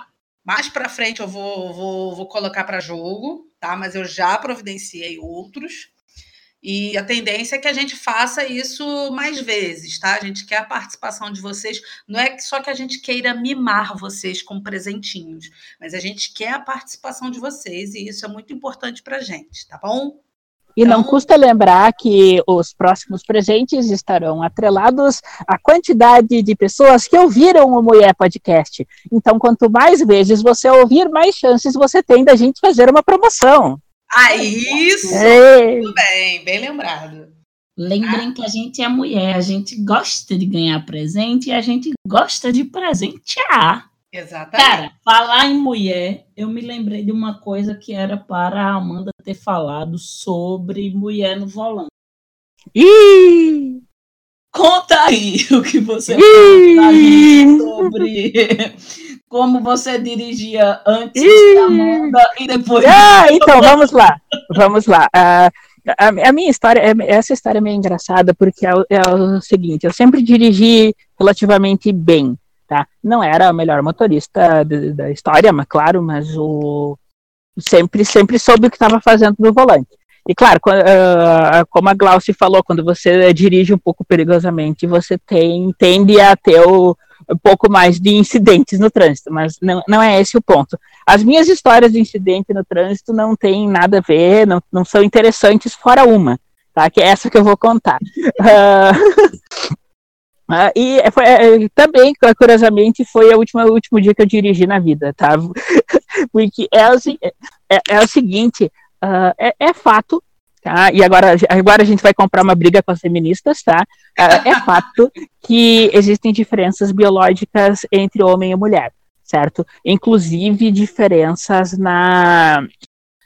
mais para frente eu vou, vou, vou colocar para jogo, tá? Mas eu já providenciei outros. E a tendência é que a gente faça isso mais vezes, tá? A gente quer a participação de vocês. Não é só que a gente queira mimar vocês com presentinhos, mas a gente quer a participação de vocês e isso é muito importante para a gente, tá bom? E então... não custa lembrar que os próximos presentes estarão atrelados à quantidade de pessoas que ouviram o Mulher Podcast. Então, quanto mais vezes você ouvir, mais chances você tem da gente fazer uma promoção. Ah, isso! É. Muito bem, bem lembrado. Lembrem ah. que a gente é mulher, a gente gosta de ganhar presente e a gente gosta de presentear. Exatamente. Cara, falar em mulher, eu me lembrei de uma coisa que era para a Amanda ter falado sobre mulher no volante. Ih! Conta aí o que você Ih! sobre como você dirigia antes da Amanda e depois. Ah, então, vamos lá. Vamos lá. Uh, a, a, minha história, é, essa história é meio engraçada, porque é, é, o seguinte: eu sempre dirigi relativamente bem. Tá? Não era o melhor motorista de, da história, mas claro, mas o sempre sempre soube o que estava fazendo no volante. E claro, uh, como a Glaucia falou, quando você dirige um pouco perigosamente, você tem tende a ter o, um pouco mais de incidentes no trânsito, mas não, não é esse o ponto. As minhas histórias de incidente no trânsito não têm nada a ver, não, não são interessantes fora uma, tá? Que é essa que eu vou contar. Uh, uh, e foi, é, também, curiosamente, foi o último, o último dia que eu dirigi na vida, tá? Porque é o, é, é o seguinte, uh, é, é fato Tá? E agora, agora a gente vai comprar uma briga com as feministas, tá? É, é fato que existem diferenças biológicas entre homem e mulher, certo? Inclusive diferenças na,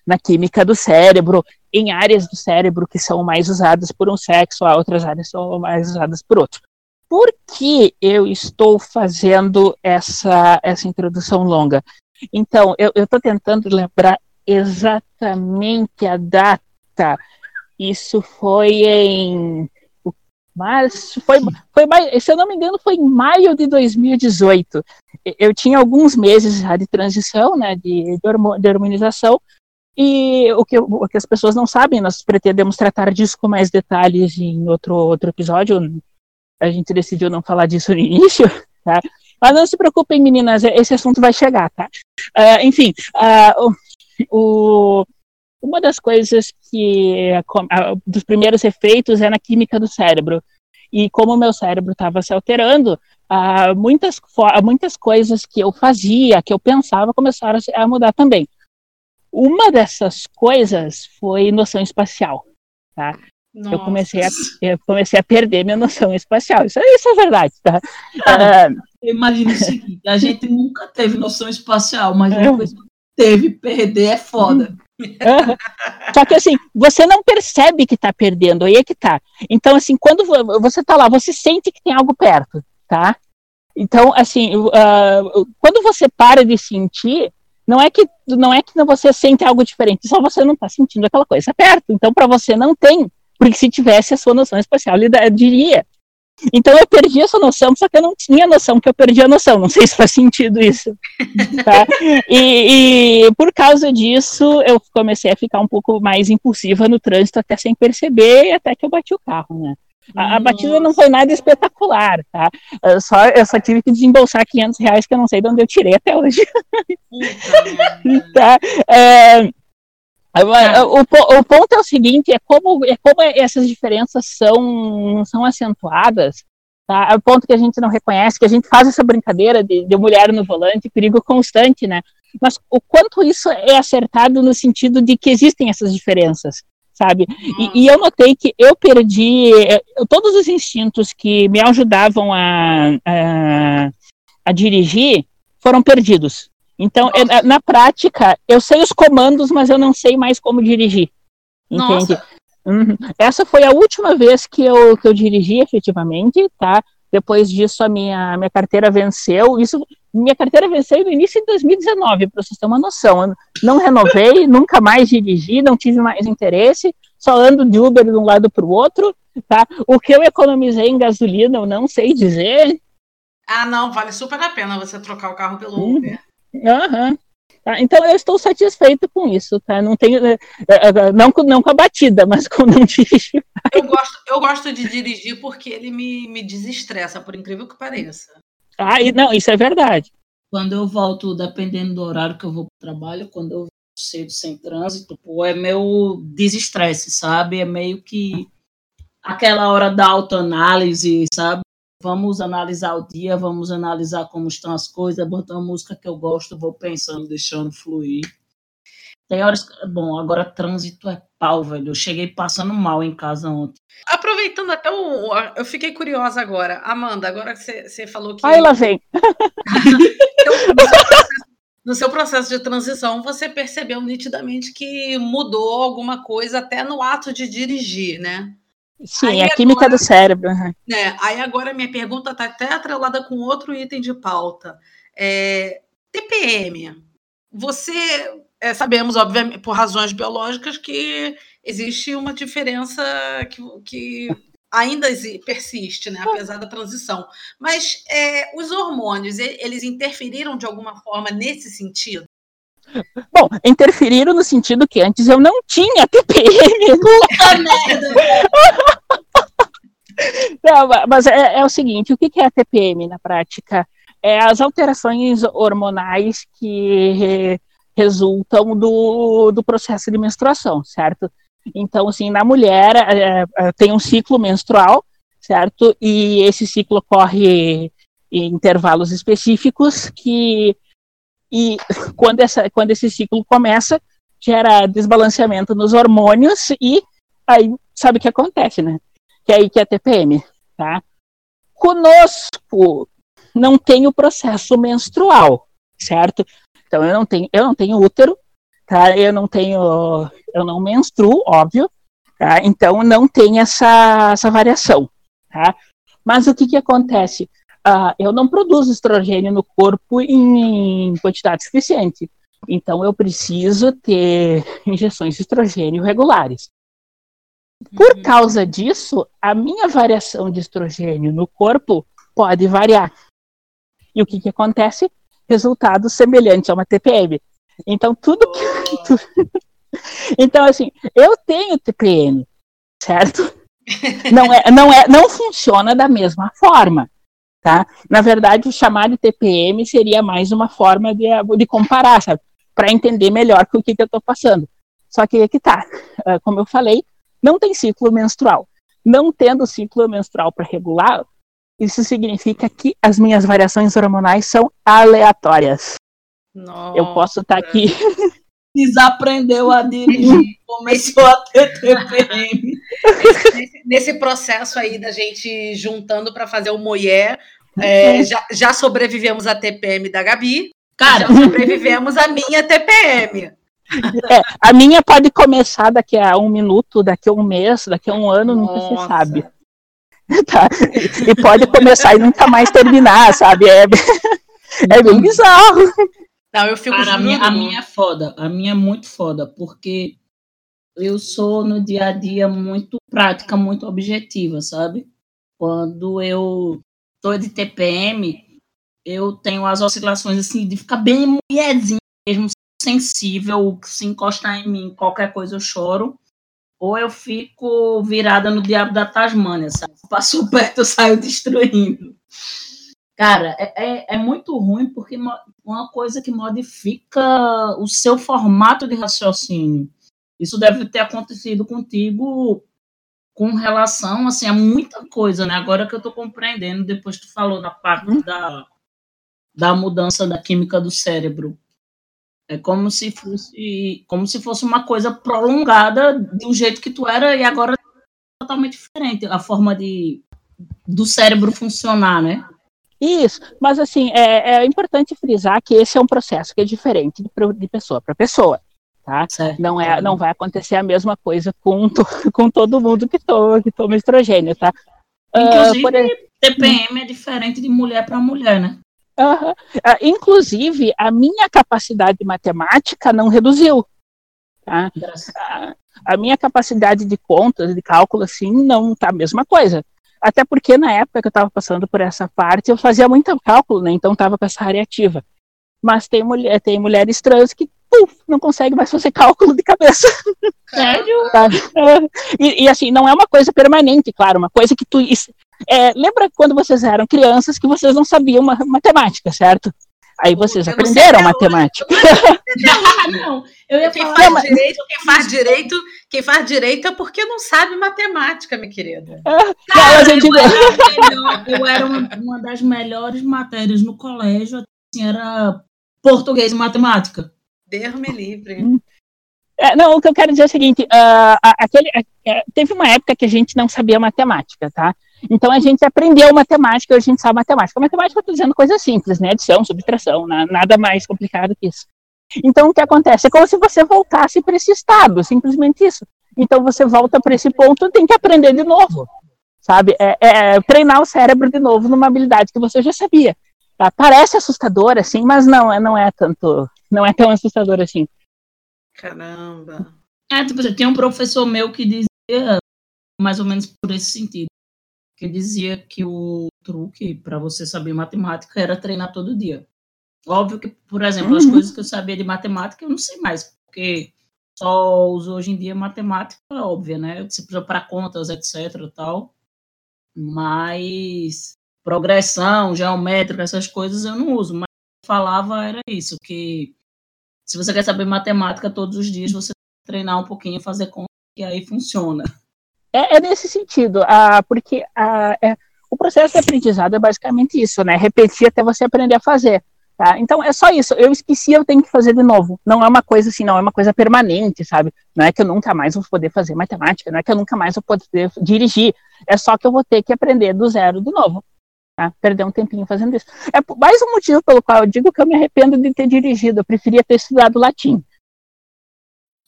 na química do cérebro, em áreas do cérebro que são mais usadas por um sexo, outras áreas são mais usadas por outro. Por que eu estou fazendo essa, essa introdução longa? Então, eu estou tentando lembrar exatamente a data. Isso foi em. Mas foi, foi se eu não me engano, foi em maio de 2018. Eu tinha alguns meses já de transição, né, de, de hormonização, E o que, o que as pessoas não sabem, nós pretendemos tratar disso com mais detalhes em outro, outro episódio. A gente decidiu não falar disso no início, tá? Mas não se preocupem, meninas, esse assunto vai chegar, tá? Uh, enfim, uh, o, o, uma das coisas que, uh, dos primeiros efeitos é na química do cérebro. E como o meu cérebro estava se alterando, muitas, muitas coisas que eu fazia, que eu pensava, começaram a mudar também. Uma dessas coisas foi noção espacial, tá? Eu comecei, a, eu comecei a perder minha noção espacial. Isso, isso é verdade, tá? Ah, Imagina o seguinte: a gente nunca teve noção espacial, mas que teve, perder é foda. Só que assim, você não percebe que está perdendo, aí é que tá. Então, assim, quando você está lá, você sente que tem algo perto, tá? Então, assim, uh, quando você para de sentir, não é que não é que você sente algo diferente, só você não está sentindo aquela coisa perto. Então, para você não tem, porque se tivesse a sua noção espacial, ele diria. Então eu perdi essa noção, só que eu não tinha noção que eu perdi a noção. Não sei se faz sentido isso. Tá? E, e, por causa disso, eu comecei a ficar um pouco mais impulsiva no trânsito, até sem perceber, até que eu bati o carro, né? A, a batida não foi nada espetacular, tá? Eu só, eu só tive que desembolsar 500 reais que eu não sei de onde eu tirei até hoje. tá? É, o, o, ponto é o seguinte, é como, é como essas diferenças são, são acentuadas, tá? É o ponto que a gente não reconhece, que a gente faz essa brincadeira de, de mulher no volante, perigo constante, né? Mas o quanto isso é acertado no sentido de que existem essas diferenças, sabe? E, e eu notei que eu perdi eu, todos os instintos que me ajudavam a, a, a dirigir foram perdidos, então, é, na prática, eu sei os comandos, mas eu não sei mais como dirigir. Entende? Uhum. Essa foi a última vez que eu, que eu dirigi efetivamente, tá? Depois disso, a minha, minha carteira venceu. Isso, minha carteira venceu no início de 2019, para vocês terem uma noção. Eu não renovei, nunca mais dirigi, não tive mais interesse, só ando de Uber de um lado para o outro, tá? O que eu economizei em gasolina, eu não sei dizer. Ah, não, vale super a pena você trocar o carro pelo uhum. Uber. Uhum. Tá, então eu estou satisfeito com isso, tá? Não tenho, eh, eh, eh, não, não com a batida, mas com não dirigir. Eu gosto, eu gosto de dirigir porque ele me, me desestressa, por incrível que pareça. Ah, e, não, isso é verdade. Quando eu volto, dependendo do horário que eu vou para o trabalho, quando eu volto cedo sem trânsito, pô, é meu desestresse, sabe? É meio que aquela hora da autoanálise, sabe? Vamos analisar o dia, vamos analisar como estão as coisas, botar uma música que eu gosto, vou pensando, deixando fluir. Tem horas. Bom, agora trânsito é pau, velho. Eu cheguei passando mal em casa ontem. Aproveitando até o. Eu fiquei curiosa agora. Amanda, agora que você falou que. Aí lá vem. no seu processo de transição, você percebeu nitidamente que mudou alguma coisa até no ato de dirigir, né? Sim, aí a agora, química do cérebro. Uhum. Né, aí agora minha pergunta está até atrelada com outro item de pauta. É, TPM. Você é, sabemos, obviamente, por razões biológicas, que existe uma diferença que, que ainda persiste, né, apesar da transição. Mas é, os hormônios, eles interferiram de alguma forma nesse sentido? Bom, interferiram no sentido que antes eu não tinha TPM. Puta merda! não, mas é, é, o seguinte, o que é a TPM na prática? É as alterações hormonais que resultam do, do processo de menstruação, certo? Então, assim, na mulher é, é, tem um ciclo menstrual, certo? E esse ciclo ocorre em intervalos específicos que e quando, essa, quando esse ciclo começa, gera desbalanceamento nos hormônios e aí sabe o que acontece, né? Que aí que é TPM, tá? Conosco não tem o processo menstrual, certo? Então eu não tenho, eu não tenho útero, tá? Eu não tenho, eu não menstruo, óbvio, tá? Então não tem essa, essa variação, tá? Mas o que que acontece? Uh, eu não produzo estrogênio no corpo em, quantidade suficiente. Então, eu preciso ter injeções de estrogênio regulares. Por uhum. causa disso, a minha variação de estrogênio no corpo pode variar. E o que, que acontece? Resultado semelhante a uma TPM. Então, tudo que. Então, assim, eu tenho TPM, certo? Não, é, não, é, não funciona da mesma forma. Tá? Na verdade, o chamar de TPM seria mais uma forma de, de comparar, sabe? Para entender melhor o que, que eu estou passando. Só que aqui tá. Ah, como eu falei, não tem ciclo menstrual. Não tendo ciclo menstrual para regular, isso significa que as minhas variações hormonais são aleatórias. Nossa. Eu posso estar tá aqui. Desaprendeu a dirigir, começou a ter TPM. Nesse, nesse, processo aí da gente juntando para fazer o Moyer, é, uhum. já, já, sobrevivemos a TPM da Gabi. Cara, já sobrevivemos a minha TPM. É, a minha pode começar daqui a um minuto, daqui a um mês, daqui a um ano, Nossa. nunca se sabe. Tá? E pode começar e nunca mais terminar, sabe? É, é bem bizarro. Não, eu fico Cara, a minha, a minha é foda, a minha é muito foda, porque eu sou no dia a dia muito prática, muito objetiva, sabe? Quando eu tô de TPM, eu tenho as oscilações assim de ficar bem mulherzinha mesmo, sensível, se encostar em mim, qualquer coisa eu choro. Ou eu fico virada no diabo da Tasmânia, sabe? Passou perto, eu saio destruindo. Cara, é, é, é, muito ruim porque uma coisa que modifica o seu formato de raciocínio. Isso deve ter acontecido contigo com relação assim, a muita coisa, né? Agora que eu estou compreendendo, depois que tu falou da parte uhum. da, da mudança da química do cérebro. É como se fosse como se fosse uma coisa prolongada do jeito que tu era e agora é totalmente diferente a forma de do cérebro funcionar, né? Isso, mas assim, é, é, importante frisar que esse é um processo que é diferente de, de pessoa para pessoa, tá? Não, é, não vai acontecer a mesma coisa com, to, com todo mundo que, to, que toma estrogênio, tá? Inclusive, uh. TPM é diferente de mulher para mulher, né? Uh, uh, inclusive, a minha capacidade de matemática não reduziu. Tá? A, a minha capacidade de contas, de cálculo, assim, não tá a mesma coisa. Até porque na época que eu estava passando por essa parte, eu fazia muito cálculo, né? Então estava com essa área ativa. Mas tem, mulher, tem mulheres trans que puf, não conseguem mais fazer cálculo de cabeça. Sério? E, e, assim, não é uma coisa permanente, claro, uma coisa que tu. É, lembra quando vocês eram crianças que vocês não sabiam matemática, certo? Aí vocês eu aprenderam matemática. não, eu ia quem falar faz direito, quem faz direito, quem faz direito é porque não sabe matemática, minha querida. É, Cara, eu, era eu era uma, uma, das melhores matérias no colégio, assim, era português e matemática. Deus me livre. É, não, o que eu quero dizer é o seguinte: uh, aquele, uh, teve uma época que a gente não sabia matemática, tá? Então a gente aprendeu matemática, hoje a gente sabe matemática. Matemática eu estou dizendo coisas simples, né? Adição, subtração, nada mais complicado que isso. Então o que acontece? É como se você voltasse para esse estado, simplesmente isso. Então você volta para esse ponto tem que aprender de novo, sabe? É, é, treinar o cérebro de novo numa habilidade que você já sabia. Tá? Parece assustador assim, mas não, é, não é tanto, não é tão assustador assim. Caramba. É, tipo, tem um professor meu que dizia mais ou menos por esse sentido que dizia que o truque para você saber matemática era treinar todo dia. Óbvio que, por exemplo, uhum. as coisas que eu sabia de matemática eu não sei mais, porque só uso hoje em dia matemática óbvia, né? Você precisa para contas, etc. tal. Mas progressão, geométrica, essas coisas eu não uso. Mas falava era isso, que se você quer saber matemática todos os dias, você treinar um pouquinho, fazer conta, e aí funciona. É, é nesse sentido, ah, porque ah, é, o processo de aprendizado é basicamente isso, né? Repetir até você aprender a fazer. Tá? Então é só isso. Eu esqueci, eu tenho que fazer de novo. Não é uma coisa assim, não é uma coisa permanente, sabe? Não é que eu nunca mais vou poder fazer matemática, não é que eu nunca mais vou poder dirigir. É só que eu vou ter que aprender do zero de novo. Tá? Perder um tempinho fazendo isso. É mais um motivo pelo qual eu digo que eu me arrependo de ter dirigido. Eu preferia ter estudado latim.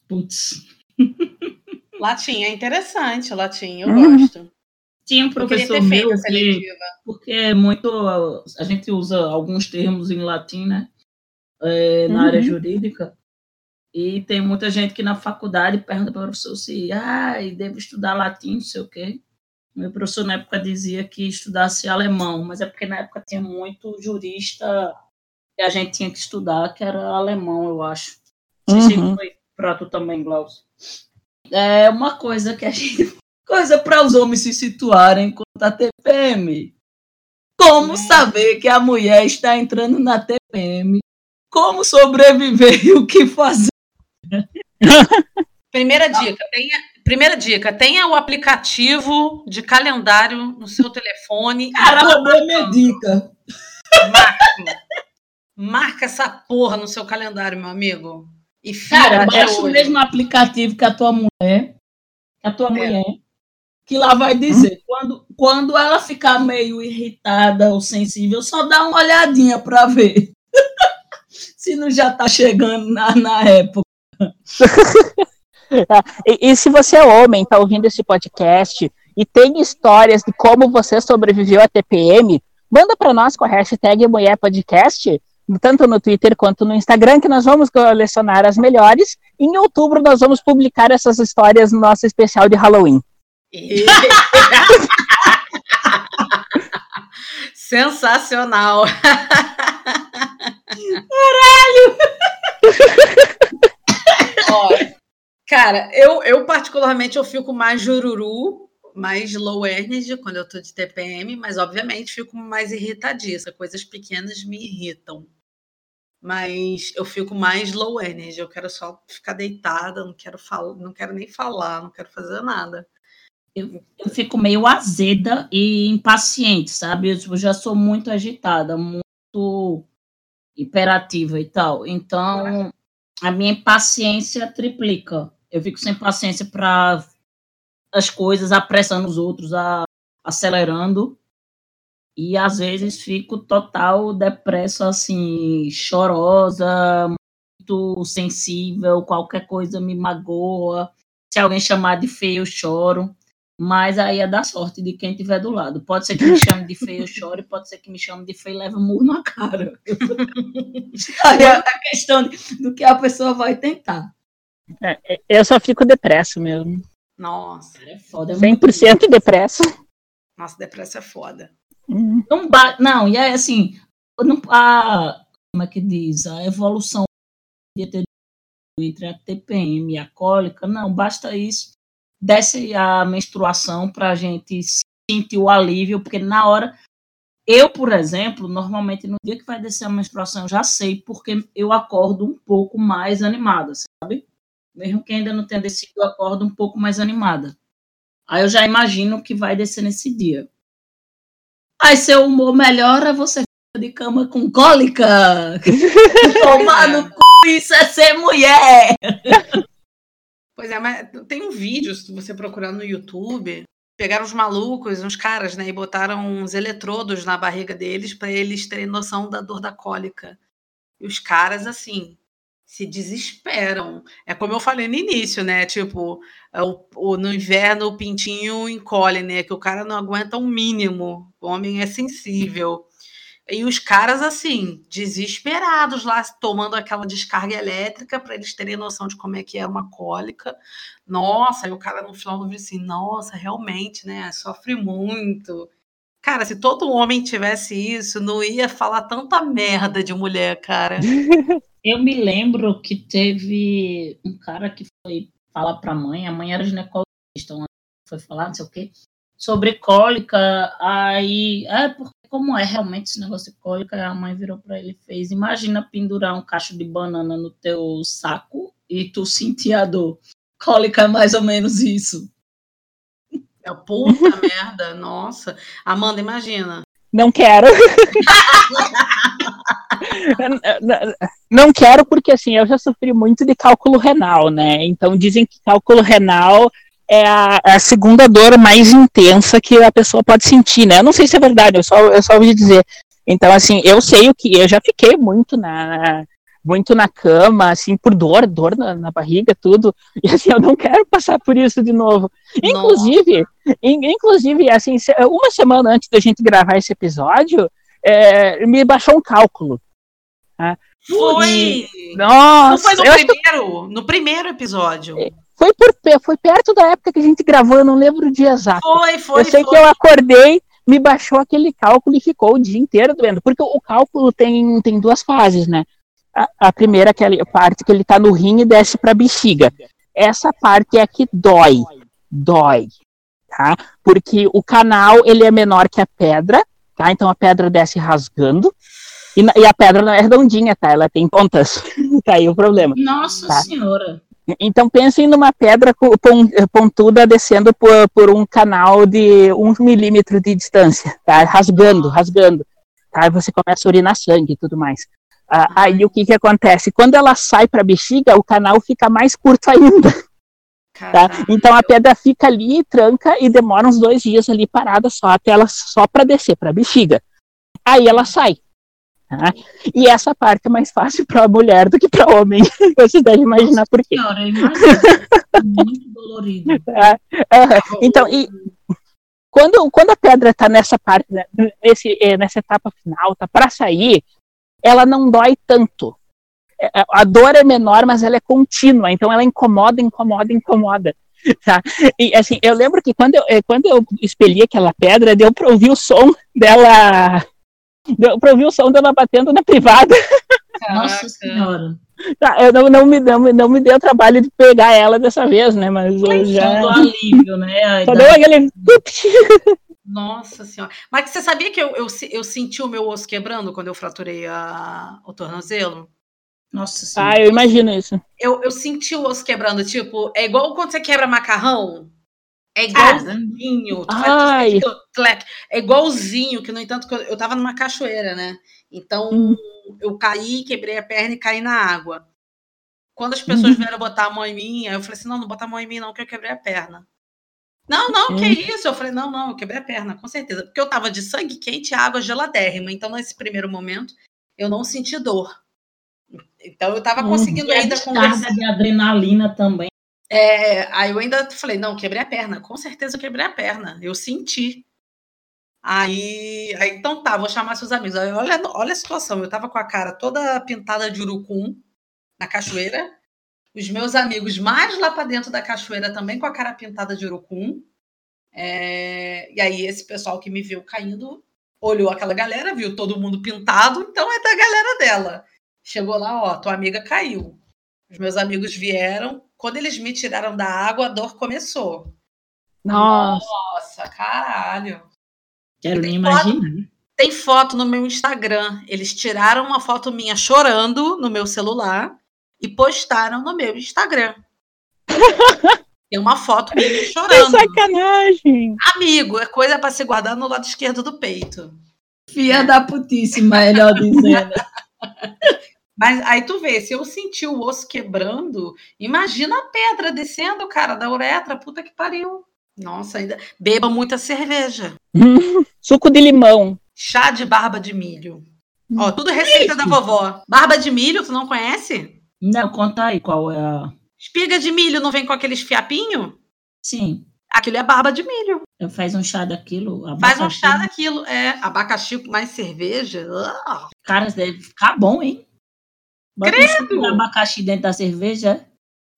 Putz. Latim é interessante, latim, eu uhum. gosto. Tinha um professor meu que, porque é muito a gente usa alguns termos em latim, né? É, na uhum. área jurídica. E tem muita gente que na faculdade pergunta para o professor se ah, devo estudar latim, não sei o quê. Meu professor na época dizia que estudasse alemão, mas é porque na época tinha muito jurista que a gente tinha que estudar, que era alemão, eu acho. Não sei uhum. se foi Pra tu também, Glaucio. É uma coisa que a gente. Coisa para os homens se situarem quanto a TPM. Como é. saber que a mulher está entrando na TPM? Como sobreviver e o que fazer? Primeira dica, tenha, primeira dica, tenha o aplicativo de calendário no seu telefone. Cara, roubou minha dica. Marca, marca essa porra no seu calendário, meu amigo. E Cara, baixa o mesmo aplicativo que a tua mulher, que a tua é. mulher, que lá vai dizer, hum? quando, quando ela ficar meio irritada ou sensível, só dá uma olhadinha para ver. se não já tá chegando na, na época. e, e, se você é homem, tá ouvindo esse podcast e tem histórias de como você sobreviveu à TPM, manda para nós com a hashtag Mulher Podcast tanto no Twitter quanto no Instagram, que nós vamos colecionar as melhores. Em outubro, nós vamos publicar essas histórias no nosso especial de Halloween. Sensacional! Caralho! Ó, cara, eu, eu particularmente eu fico mais jururu, mais low energy quando eu tô de TPM, mas obviamente fico mais irritadiça. Coisas pequenas me irritam mas eu fico mais low energy, eu quero só ficar deitada, não quero falar, não quero nem falar, não quero fazer nada. Eu, eu fico meio azeda e impaciente, sabe? Eu, tipo, já sou muito agitada, muito hiperativa e tal. Então, a minha impaciência triplica. Eu fico sem paciência para as coisas, apressando os outros, a, acelerando e às vezes fico total depressa, assim, chorosa, muito sensível, qualquer coisa me magoa. Se alguém chamar de feio, eu choro. Mas aí é da sorte de quem estiver do lado. Pode ser que me chame de feio, eu chore, pode ser que me chame de feio e leve um murro na cara. aí é a questão do que a pessoa vai tentar. É, é eu só fico depresso mesmo. Nossa. É foda. É 100% depresso. Nossa, depresso é foda. Uhum. Não, não, e é assim, não, a, como é que diz? A evolução entre a TPM e a cólica, não, basta isso. Desce a menstruação para a gente sentir o alívio, porque na hora. Eu, por exemplo, normalmente no dia que vai descer a menstruação, eu já sei, porque eu acordo um pouco mais animada, sabe? Mesmo que ainda não tenha descido, eu acordo um pouco mais animada. Aí eu já imagino que vai descer nesse dia. Aí seu humor melhora, você fica de cama com cólica. Tomar no cu, isso é ser mulher. Pois é, mas tem um vídeo, se você procurar no YouTube, pegaram os malucos, uns caras, né, e botaram uns eletrodos na barriga deles para eles terem noção da dor da cólica. E os caras, assim, se desesperam. É como eu falei no início, né? Tipo, é o, o, no inverno o pintinho encolhe, né? Que o cara não aguenta um mínimo. O homem é sensível. E os caras, assim, desesperados lá, tomando aquela descarga elétrica para eles terem noção de como é que é uma cólica. Nossa, aí o cara no final do vídeo assim, nossa, realmente, né? Sofre muito. Cara, se todo homem tivesse isso, não ia falar tanta merda de mulher, cara. Eu me lembro que teve um cara que foi falar para a mãe, a mãe era ginecologista, foi falar, não sei o quê, sobre cólica, aí, é porque como é realmente esse negócio de cólica, a mãe virou para ele e fez, imagina pendurar um cacho de banana no teu saco e tu sentir a dor. Cólica é mais ou menos isso. É puta merda, nossa. Amanda, imagina. Não quero. não quero porque assim, eu já sofri muito de cálculo renal, né? Então dizem que cálculo renal é a, é a, segunda dor mais intensa que a pessoa pode sentir, né? Eu não sei se é verdade, eu só, eu só ouvi dizer. Então, assim, eu sei o que, eu já fiquei muito na, muito na cama, assim, por dor, dor na, na, barriga, tudo. E assim, eu não quero passar por isso de novo. Inclusive, in, inclusive, assim, uma semana antes da gente gravar esse episódio, é, me baixou um cálculo. Tá? Foi! E, nossa! Não foi no primeiro, no primeiro episódio. É, foi, por, foi perto da época que a gente gravou, eu não lembro o dia exato. Foi, foi, Eu sei foi. que eu acordei, me baixou aquele cálculo e ficou o dia inteiro doendo. Porque o cálculo tem, tem duas fases, né? a, a primeira aquela parte que ele está no rim e desce para a bexiga. Essa parte é a que dói, dói, tá? Porque o canal ele é menor que a pedra, tá? Então a pedra desce rasgando e, e a pedra não é redondinha, tá? Ela tem pontas. tá aí o problema. Nossa Tá. senhora. Então pensem numa pedra pontuda descendo por, por um canal de um milímetro de distância, tá? Rasgando, rasgando. Tá? Você começa a urinar sangue e tudo mais. Ah, aí o que que acontece? Quando ela sai para a bexiga, o canal fica mais curto ainda, tá? Então a pedra fica ali, tranca e demora uns dois dias ali parada só até ela só para descer para a bexiga. Aí ela sai. Tá? E essa parte é mais fácil para a mulher do que para o homem. Vocês devem imaginar por quê. Senhora, imagina. É Muito dolorido. Tá? Então, e quando, quando a pedra está nessa parte, né, nesse, eh, nessa etapa final, tá para sair, ela não dói tanto. É, é, A dor é menor, mas ela é contínua, então ela incomoda, incomoda, incomoda. Tá? E assim, eu lembro que quando eu, eh, quando eu expeli aquela pedra, deu para ouvir o som dela. Deu para ouvir o som dela batendo na privada. Nossa senhora. Tá, eu não, não, me, não, me- não me deu trabalho de pegar ela dessa vez, né? Mas eu já. Só alívio, né? Só deu aquele. Nossa senhora. Mas você sabia que eu, eu, eu senti o meu osso quebrando quando eu fraturei a, o tornozelo? Nossa senhora. Ah, eu imagino isso. Eu, eu senti o osso quebrando, tipo, é igual quando você quebra macarrão. É Ah, igualzinho. Tu faz- tu. É igualzinho, que no entanto, eu, tava numa cachoeira, né? Então, Hum. eu caí, quebrei a perna e caí na água. Quando as pessoas Uhum. vieram botar a mão em mim, aí eu falei assim: não, não bota a mão em mim, não, que eu quebrei a perna. Não, não, que Hum. isso? Eu falei, não, não, eu quebrei a perna, com certeza. Porque eu tava de sangue quente e água geladérrima. Então, nesse primeiro momento, eu não senti dor. Então, eu tava Uhum. conseguindo a ainda conversar. de adrenalina também. É, aí eu ainda falei, não, quebrei a perna. Com certeza eu quebrei a perna. Eu senti. Aí, aí então tá, vou chamar seus amigos. Aí, olha, olha a situação. Eu tava com a cara toda pintada de urucum na cachoeira. Os meus amigos mais lá para dentro da cachoeira também com a cara pintada de urucum. É, e aí esse pessoal que me viu caindo olhou aquela galera, viu todo mundo pintado, então é da galera dela. Chegou lá, ó, tua amiga caiu. Os meus amigos vieram. Quando eles me tiraram da água, a dor começou. Nossa. Nossa, caralho. Quero nem imaginar. Tem foto no meu Instagram. Eles tiraram uma foto minha chorando no meu celular e postaram no meu Instagram. Tem uma foto minha Que chorando. sacanagem. Amigo, é coisa para se guardar no lado esquerdo do peito. Filha da putíssima, melhor dizendo. Mas aí tu vê, se eu sentir o osso quebrando, imagina a pedra descendo, cara, da uretra, puta que pariu. Nossa, ainda beba muita cerveja. Suco de limão. Chá de barba de milho. Ó, tudo receita da vovó. Barba de milho, tu não conhece? Não, conta aí qual é a. Espiga de milho não vem com aqueles fiapinhos? Sim, Aquilo é barba de milho. eu faz um chá daquilo. Faz um abacaxi. chá daquilo. É, abacaxi com mais cerveja. Ah, Cara, deve ficar bom, hein? Bota um abacaxi dentro da cerveja.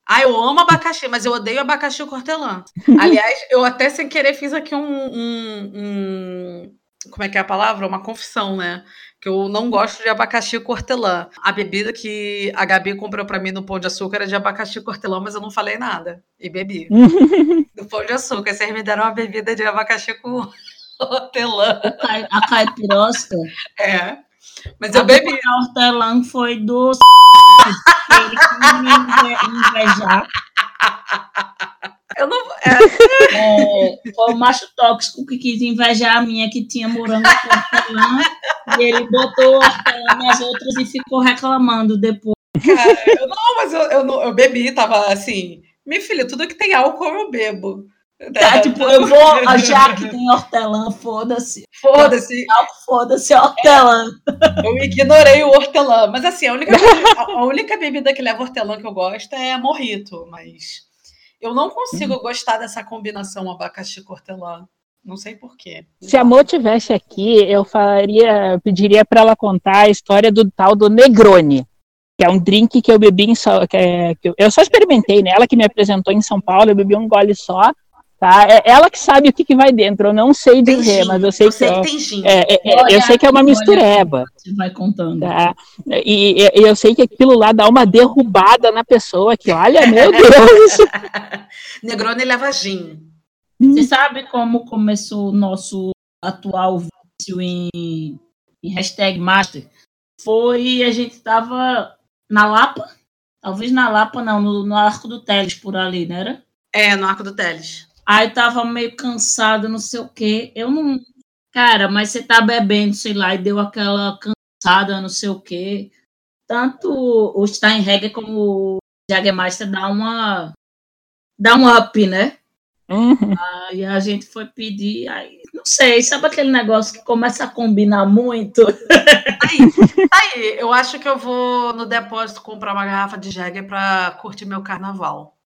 Ah, eu amo abacaxi, mas eu odeio abacaxi com hortelã. Aliás, eu até sem querer fiz aqui um, um- um- Como é que é a palavra? Uma confissão, né? Que eu não gosto de abacaxi com hortelã. A bebida que a Gabi comprou pra mim no Pão de Açúcar era de abacaxi com hortelã, mas eu não falei nada. E bebi. Do Pão de Açúcar. Vocês me deram uma bebida de abacaxi com hortelã. A caipirosca. É. Mas eu a bebi. A hortelã foi do. Invejar. Eu não. É, É, foi o macho tóxico que quis invejar a minha, que tinha morango com hortelã. E ele botou hortelã nas outras e ficou reclamando depois. cara, eu não, mas eu, eu, não- eu bebi, tava assim. Minha filha, tudo que tem álcool eu bebo. Tá, tipo, eu vou achar que tem hortelã, foda-se. Foda-se, Foda-se, hortelã. eu ignorei o hortelã. Mas assim, a única, a, única bebida que leva hortelã que eu gosto é morrito, mas eu não consigo gostar dessa combinação abacaxi com hortelã. Não sei porquê. Se a Mo tivesse aqui, eu faria, pediria para ela contar a história do tal do Negroni, que é um drink que eu bebi em São, que é- que eu, eu só experimentei, né? Ela que me apresentou em São Paulo, eu bebi um gole só Tá? É ela que sabe o que, que vai dentro. Eu não sei Tem dizer, gin. mas eu sei eu que, sei é, que tem gin. é, é, é, Olha eu sei que é uma mistureba. Você vai contando. Tá? E, e- eu sei que aquilo lá dá uma derrubada na pessoa que, olha, meu Deus. Negroni leva gin. Você sabe como começou o nosso atual vício em, em hashtag Master? Foi a gente tava na Lapa, talvez na Lapa não, no, no Arco do Teles por ali, né? Era? É, no Arco do Teles. Aí tava meio cansado, não sei o quê. Eu não. Cara, mas você tá bebendo, sei lá, e deu aquela cansada, não sei o quê. Tanto o Steinhegger como o Jagermeister dá uma. dá um up, né? Uhum. Aí a gente foi pedir, aí, não sei, sabe aquele negócio que começa a combinar muito? Aí, eu acho que eu vou no depósito comprar uma garrafa de Jäger pra curtir meu carnaval.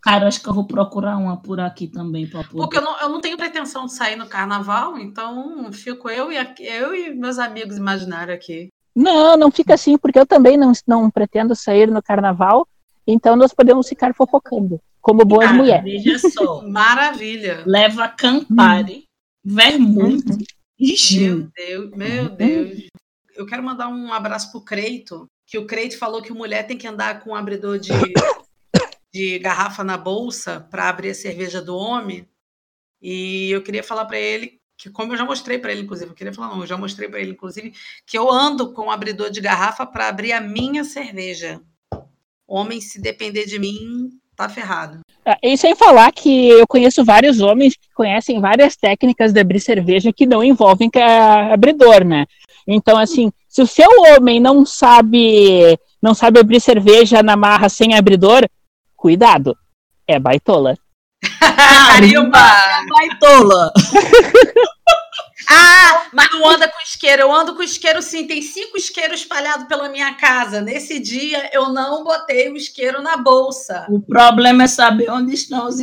Cara, acho que eu vou procurar uma por aqui também pra poder. Porque eu não, eu não tenho pretensão de sair no carnaval, então fico eu e, aqui- eu e meus amigos imaginários aqui. Não, não fica assim, porque eu também não, não pretendo sair no carnaval, então nós podemos ficar fofocando, como boas Cara, mulheres. Veja só, Maravilha. leva Campari, vermute e Meu gin. Deus, meu Deus. Eu quero mandar um abraço pro Creito, que o Creito falou que mulher tem que andar com um abridor de, de garrafa na bolsa para abrir a cerveja do homem. E eu queria falar para ele que, como eu já mostrei para ele, inclusive, eu queria falar, não, eu já mostrei para ele, inclusive, que eu ando com um abridor de garrafa para abrir a minha cerveja. Homem, se depender de mim, tá ferrado. Ah, E sem falar que eu conheço vários homens que conhecem várias técnicas de abrir cerveja que não envolvem abridor, né? Então, assim, se o seu homem não sabe não sabe abrir cerveja na marra sem abridor, cuidado, é baitola. Carimba! Baitola! Ah, mas não anda com isqueiro. Eu ando com isqueiro sim. Tem cinco isqueiros espalhados pela minha casa. Nesse dia, eu não botei o isqueiro na bolsa. O problema é saber onde estão os.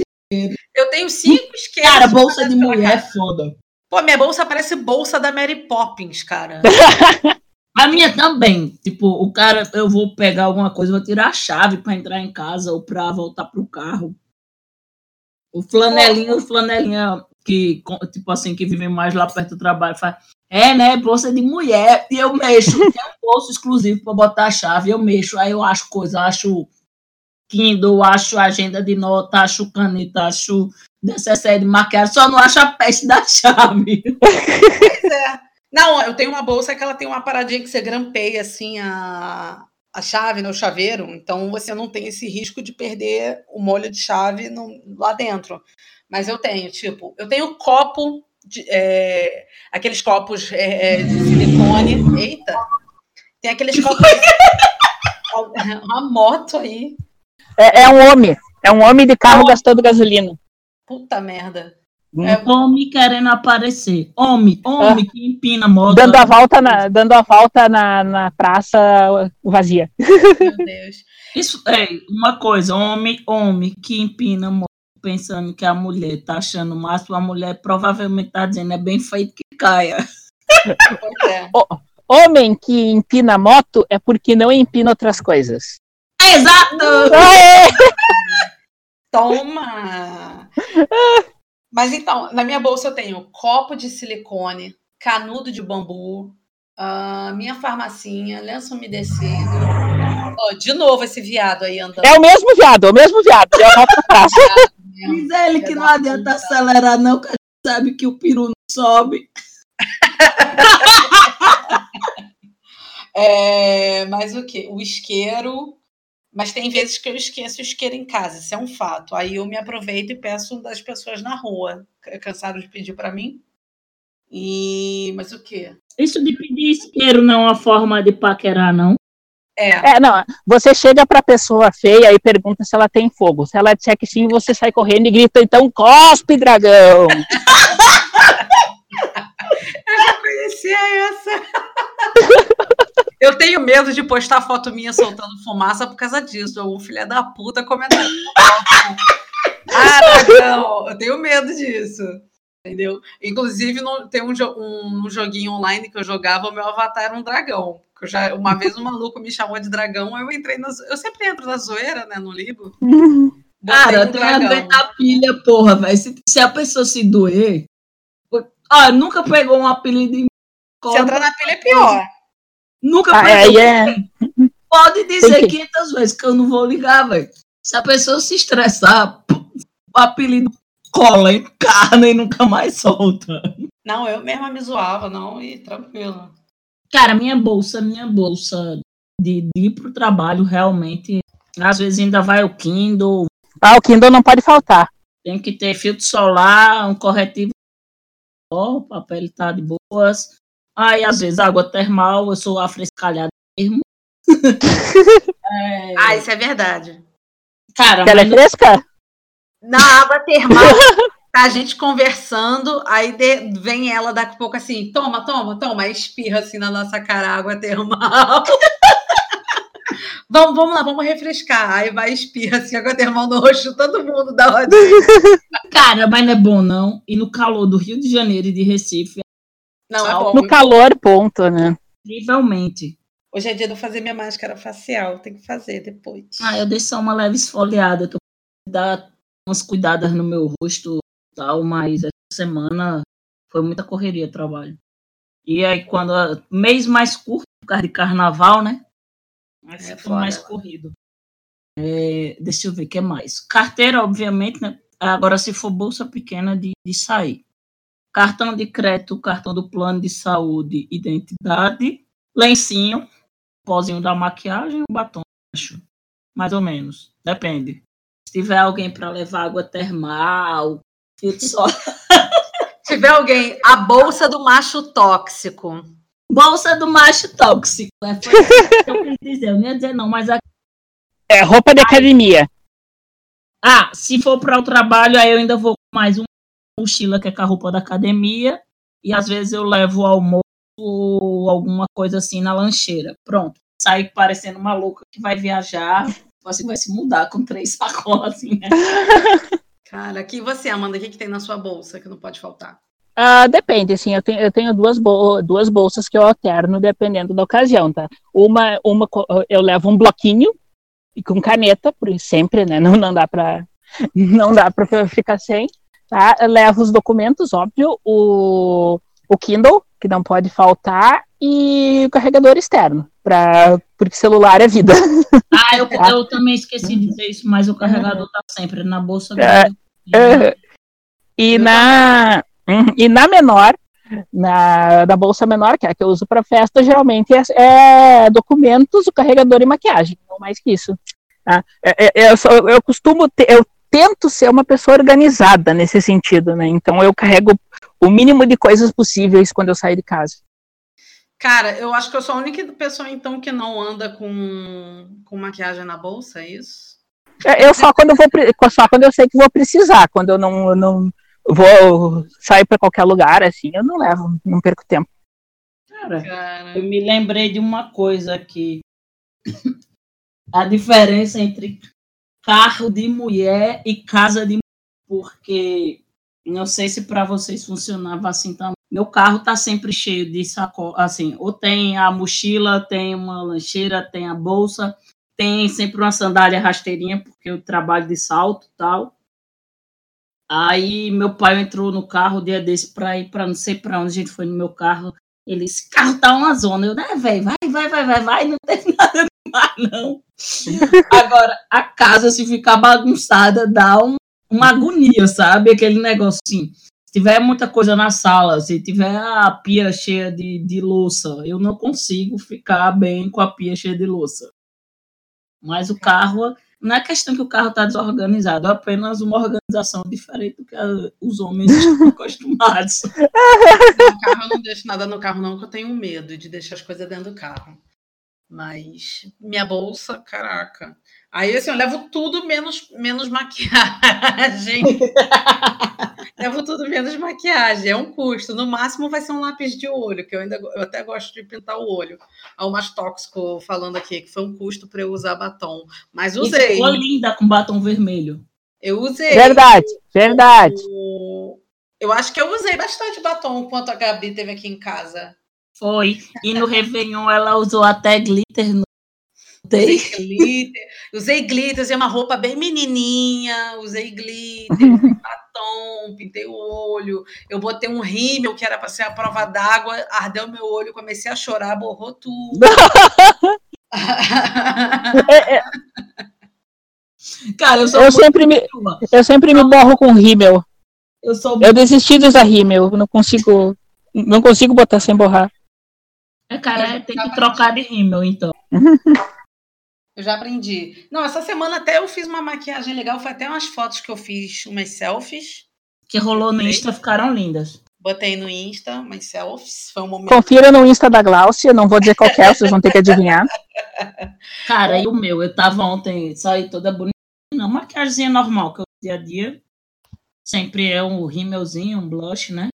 Eu tenho cinco isqueiros. Cara, bolsa de mulher é casa. foda. Pô, minha bolsa parece bolsa da Mary Poppins, cara. A minha também. Tipo, o cara, eu vou pegar alguma coisa, vou tirar a chave pra entrar em casa ou pra voltar pro carro. O flanelinha, o flanelinha que, tipo assim, que vive mais lá perto do trabalho, faz. É, né? Bolsa de mulher. E eu mexo. Tem um bolso exclusivo pra botar a chave. Eu mexo. Aí eu acho coisa, acho Kindle, acho agenda de nota, acho caneta, acho necessaire de maquiagem. Só não acho a peste da chave. Pois é. Não, eu tenho uma bolsa que ela tem uma paradinha que você grampeia assim a, a chave no chaveiro, então você não tem esse risco de perder o molho de chave no- lá dentro. Mas eu tenho, tipo, eu tenho copo, de, é, aqueles copos é, é, de silicone. Eita! Tem aqueles copos. uma moto aí. É, é um homem, é um homem de carro gastando gasolina. Puta merda. Homem querendo aparecer. Homem, homem que empina a moto. Dando a volta na, dando a volta na, na praça vazia. Meu Deus. Isso é uma coisa, homem, homem que empina a moto pensando que a mulher tá achando o máximo, a mulher provavelmente tá dizendo é bem feito que caia. É. Homem que empina moto é porque não empina outras coisas. Exato! Aê! Toma! Mas então, na minha bolsa eu tenho copo de silicone, canudo de bambu, ah, minha farmacinha, lenço umedecido. Ó, de novo esse viado aí andando. É o mesmo viado, é o mesmo viado. Praça. Diz ele que não adianta acelerar, não, que a gente sabe que o peru não sobe. É, mas o que? O isqueiro. Mas tem vezes que eu esqueço o isqueiro em casa, isso é um fato. Aí eu me aproveito e peço das pessoas na rua. Cansaram de pedir para mim. E. Mas o quê? Isso de pedir isqueiro não é uma forma de paquerar, não. É, É, não, você chega pra pessoa feia e pergunta se ela tem fogo. Se ela disser que sim, você sai correndo e grita, então cospe, dragão! conhecia essa. Eu tenho medo de postar foto minha soltando fumaça por causa disso. O filho da puta comentando. Ah, dragão, eu tenho medo disso. Entendeu? Inclusive, no- tem um, jo- um joguinho online que eu jogava, o meu avatar era um dragão. Que eu já, uma vez um maluco me chamou de dragão, eu entrei na. Eu sempre entro na zoeira, né? No livro. Cara, tem a ver da pilha, porra, velho. Se, se, a pessoa se doer. Ah, nunca pegou um apelido em. Se entrar na pilha é pior. Nunca ah. É, é. Pode dizer que... 500 vezes que eu não vou ligar, velho. Se a pessoa se estressar, o apelido cola, encarna e nunca mais solta. Não, eu mesma me zoava, não, e tranquilo. Cara, minha bolsa, minha bolsa de, de ir pro trabalho, realmente, às vezes ainda vai o Kindle. Ah, o Kindle não pode faltar. Tem que ter filtro solar, um corretivo. o papel tá de boas. Aí, às vezes, água termal, eu sou afrescalhada mesmo. é... Ah, isso é verdade. Cara, Ela é fresca? Na água termal, tá a gente conversando, aí de, vem ela daqui a pouco assim, toma, toma, toma, aí espirra assim na nossa cara água termal. vamos, vamos lá, vamos refrescar. Aí vai espirra assim, água termal no rosto, todo mundo dá uma Cara, mas não é bom não. E no calor do Rio de Janeiro e de Recife. Não, é bom. No calor, ponto, né? Incrivelmente. Hoje é dia de eu fazer minha máscara facial, tem que fazer depois. Ah, eu dei só uma leve esfoliada, que eu dar umas cuidadas no meu rosto e tal, mas essa semana foi muita correria trabalho. E aí, quando. Mês mais curto, por causa de carnaval, né? Mas é foda, mais corrido. É, deixa eu ver o que mais. Carteira, obviamente, né? Agora, se for bolsa pequena, de, de sair. Cartão de crédito, cartão do plano de saúde, identidade, lencinho, pozinho da maquiagem, um batom, acho. Mais ou menos. Depende tiver alguém para levar água termal, filtro só. Se tiver alguém, a bolsa do macho tóxico. Bolsa do macho tóxico. É, foi isso que eu quis dizer. Eu não ia dizer não, mas a... É roupa de academia. Ah, se for para o trabalho, aí eu ainda vou com mais uma mochila que é com a roupa da academia. E às vezes eu levo o almoço ou alguma coisa assim na lancheira. Pronto. Sai parecendo uma louca que vai viajar você vai se mudar com três sacolas, assim, né? Cara, aqui você, Amanda, o que, que tem na sua bolsa que não pode faltar? Uh, depende, assim, eu tenho, eu tenho duas, bol duas bolsas que eu alterno dependendo da ocasião, tá? Uma, uma eu levo um bloquinho e com caneta, por sempre, né? Não, não dá para não dá para ficar sem, tá? Eu levo os documentos, óbvio, o, o Kindle, que não pode faltar, e o carregador externo, pra, porque celular é vida. Ah, eu, eu também esqueci de dizer isso, mas o carregador tá sempre na bolsa é, é, e, na, uhum, e na menor, na, na bolsa menor, que é a que eu uso para festa, geralmente é, é, documentos, o carregador e maquiagem, não mais que isso. Tá? É, é, eu, eu, eu costumo ter, eu tento ser uma pessoa organizada nesse sentido, né? Então eu carrego o mínimo de coisas possíveis quando eu saio de casa. Cara, eu acho que eu sou a única pessoa, então, que não anda com, com maquiagem na bolsa, é isso? É, eu só quando eu vou só quando eu sei que vou precisar, quando eu não, não vou sair para qualquer lugar, assim, eu não levo, não perco tempo. Cara, Cara, eu me lembrei de uma coisa aqui. a diferença entre carro de mulher e casa de mulher, porque não sei se para vocês funcionava assim também. Meu carro tá sempre cheio de sacola, assim, ou tem a mochila, tem uma lancheira, tem a bolsa, tem sempre uma sandália rasteirinha, porque eu trabalho de salto tal. Aí meu pai entrou no carro dia desse para ir para não sei para onde a gente foi no meu carro. Ele disse: carro tá uma zona. Eu, né, velho, vai, vai, vai, vai, vai, não tem nada demais, não. Agora, a casa, se ficar bagunçada, dá um, uma agonia, sabe? Aquele negócio assim. Se tiver muita coisa na sala, se tiver a pia cheia de, de louça, eu não consigo ficar bem com a pia cheia de louça. Mas o carro, não é questão que o carro está desorganizado, é apenas uma organização diferente do que a, os homens estão acostumados. No carro eu não deixo nada no carro, não, que eu tenho medo de deixar as coisas dentro do carro. Mas minha bolsa, caraca. Aí assim, eu levo tudo menos, menos maquiagem. levo tudo menos maquiagem. É um custo. No máximo vai ser um lápis de olho, que eu ainda eu até gosto de pintar o olho. Há o mais tóxico falando aqui, que foi um custo para eu usar batom. Mas usei. Ficou linda com batom vermelho. Eu usei. Verdade, verdade. Eu acho que eu usei bastante batom enquanto a Gabi teve aqui em casa. Foi. E no Réveillon ela usou até glitter no Usei glitter, usei glitter, usei uma roupa bem menininha, usei glitter, batom, pintei o olho, eu botei um rímel que era para ser a prova d'água, ardeu meu olho, comecei a chorar, borrou tudo. é, é. Cara, eu, eu sempre me, eu sempre me borro com rímel. Eu, sou... eu desisti de usar rímel, não consigo, não consigo botar sem borrar. É, cara, tem que trocar de rímel, então. Eu já aprendi. Não, essa semana até eu fiz uma maquiagem legal, foi até umas fotos que eu fiz, umas selfies. Que rolou no Insta, ficaram lindas. Botei no Insta, umas selfies, foi um momento. Confira no Insta da Glaucia, não vou dizer qual é, vocês vão ter que adivinhar. Cara, e o meu? Eu tava ontem, saí toda bonita, não, maquiagem normal, que eu dia a dia. Sempre é um rímelzinho, um blush, né?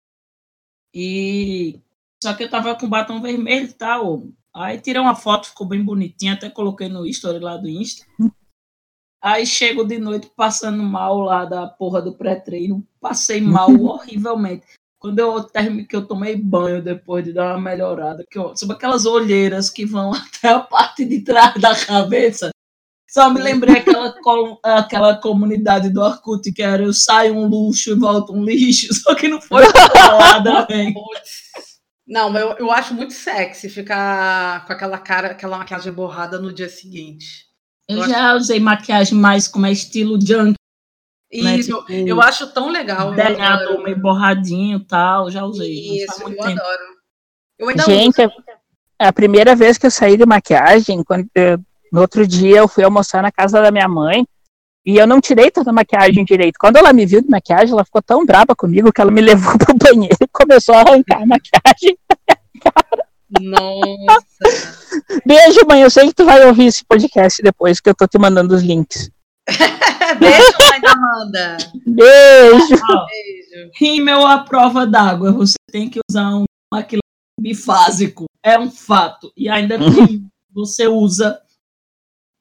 E só que eu tava com batom vermelho e tal. Aí tirei uma foto, ficou bem bonitinha, até coloquei no story lá do Insta. Aí chego de noite passando mal lá da porra do pré-treino. Passei mal horrivelmente. Quando eu terminei, que eu tomei banho depois de dar uma melhorada, que eu, sobre aquelas olheiras que vão até a parte de trás da cabeça. Só me lembrei aquela, aquela comunidade do Orkut que era eu saio um luxo e volto um lixo, só que não foi falada, velho. Não, eu, eu acho muito sexy ficar com aquela cara, aquela maquiagem borrada no dia seguinte. Eu, eu já acho... usei maquiagem mais como é estilo junk. Né, Isso, né? tipo, eu acho tão legal. Desenhador meio borradinho e tal, já usei. Isso, eu tempo. adoro. Eu Gente, uso. é a primeira vez que eu saí de maquiagem, quando eu, no outro dia eu fui almoçar na casa da minha mãe, e eu não tirei toda a maquiagem direito. Quando ela me viu de maquiagem, ela ficou tão brava comigo que ela me levou pro banheiro e começou a arrancar a maquiagem Nossa! Beijo, mãe. Eu sei que tu vai ouvir esse podcast depois que eu tô te mandando os links. Beijo, mãe da Amanda. Beijo. Ah, Beijo. Rímel à prova d'água. Você tem que usar um maquilagem bifásico. É um fato. E ainda que você usa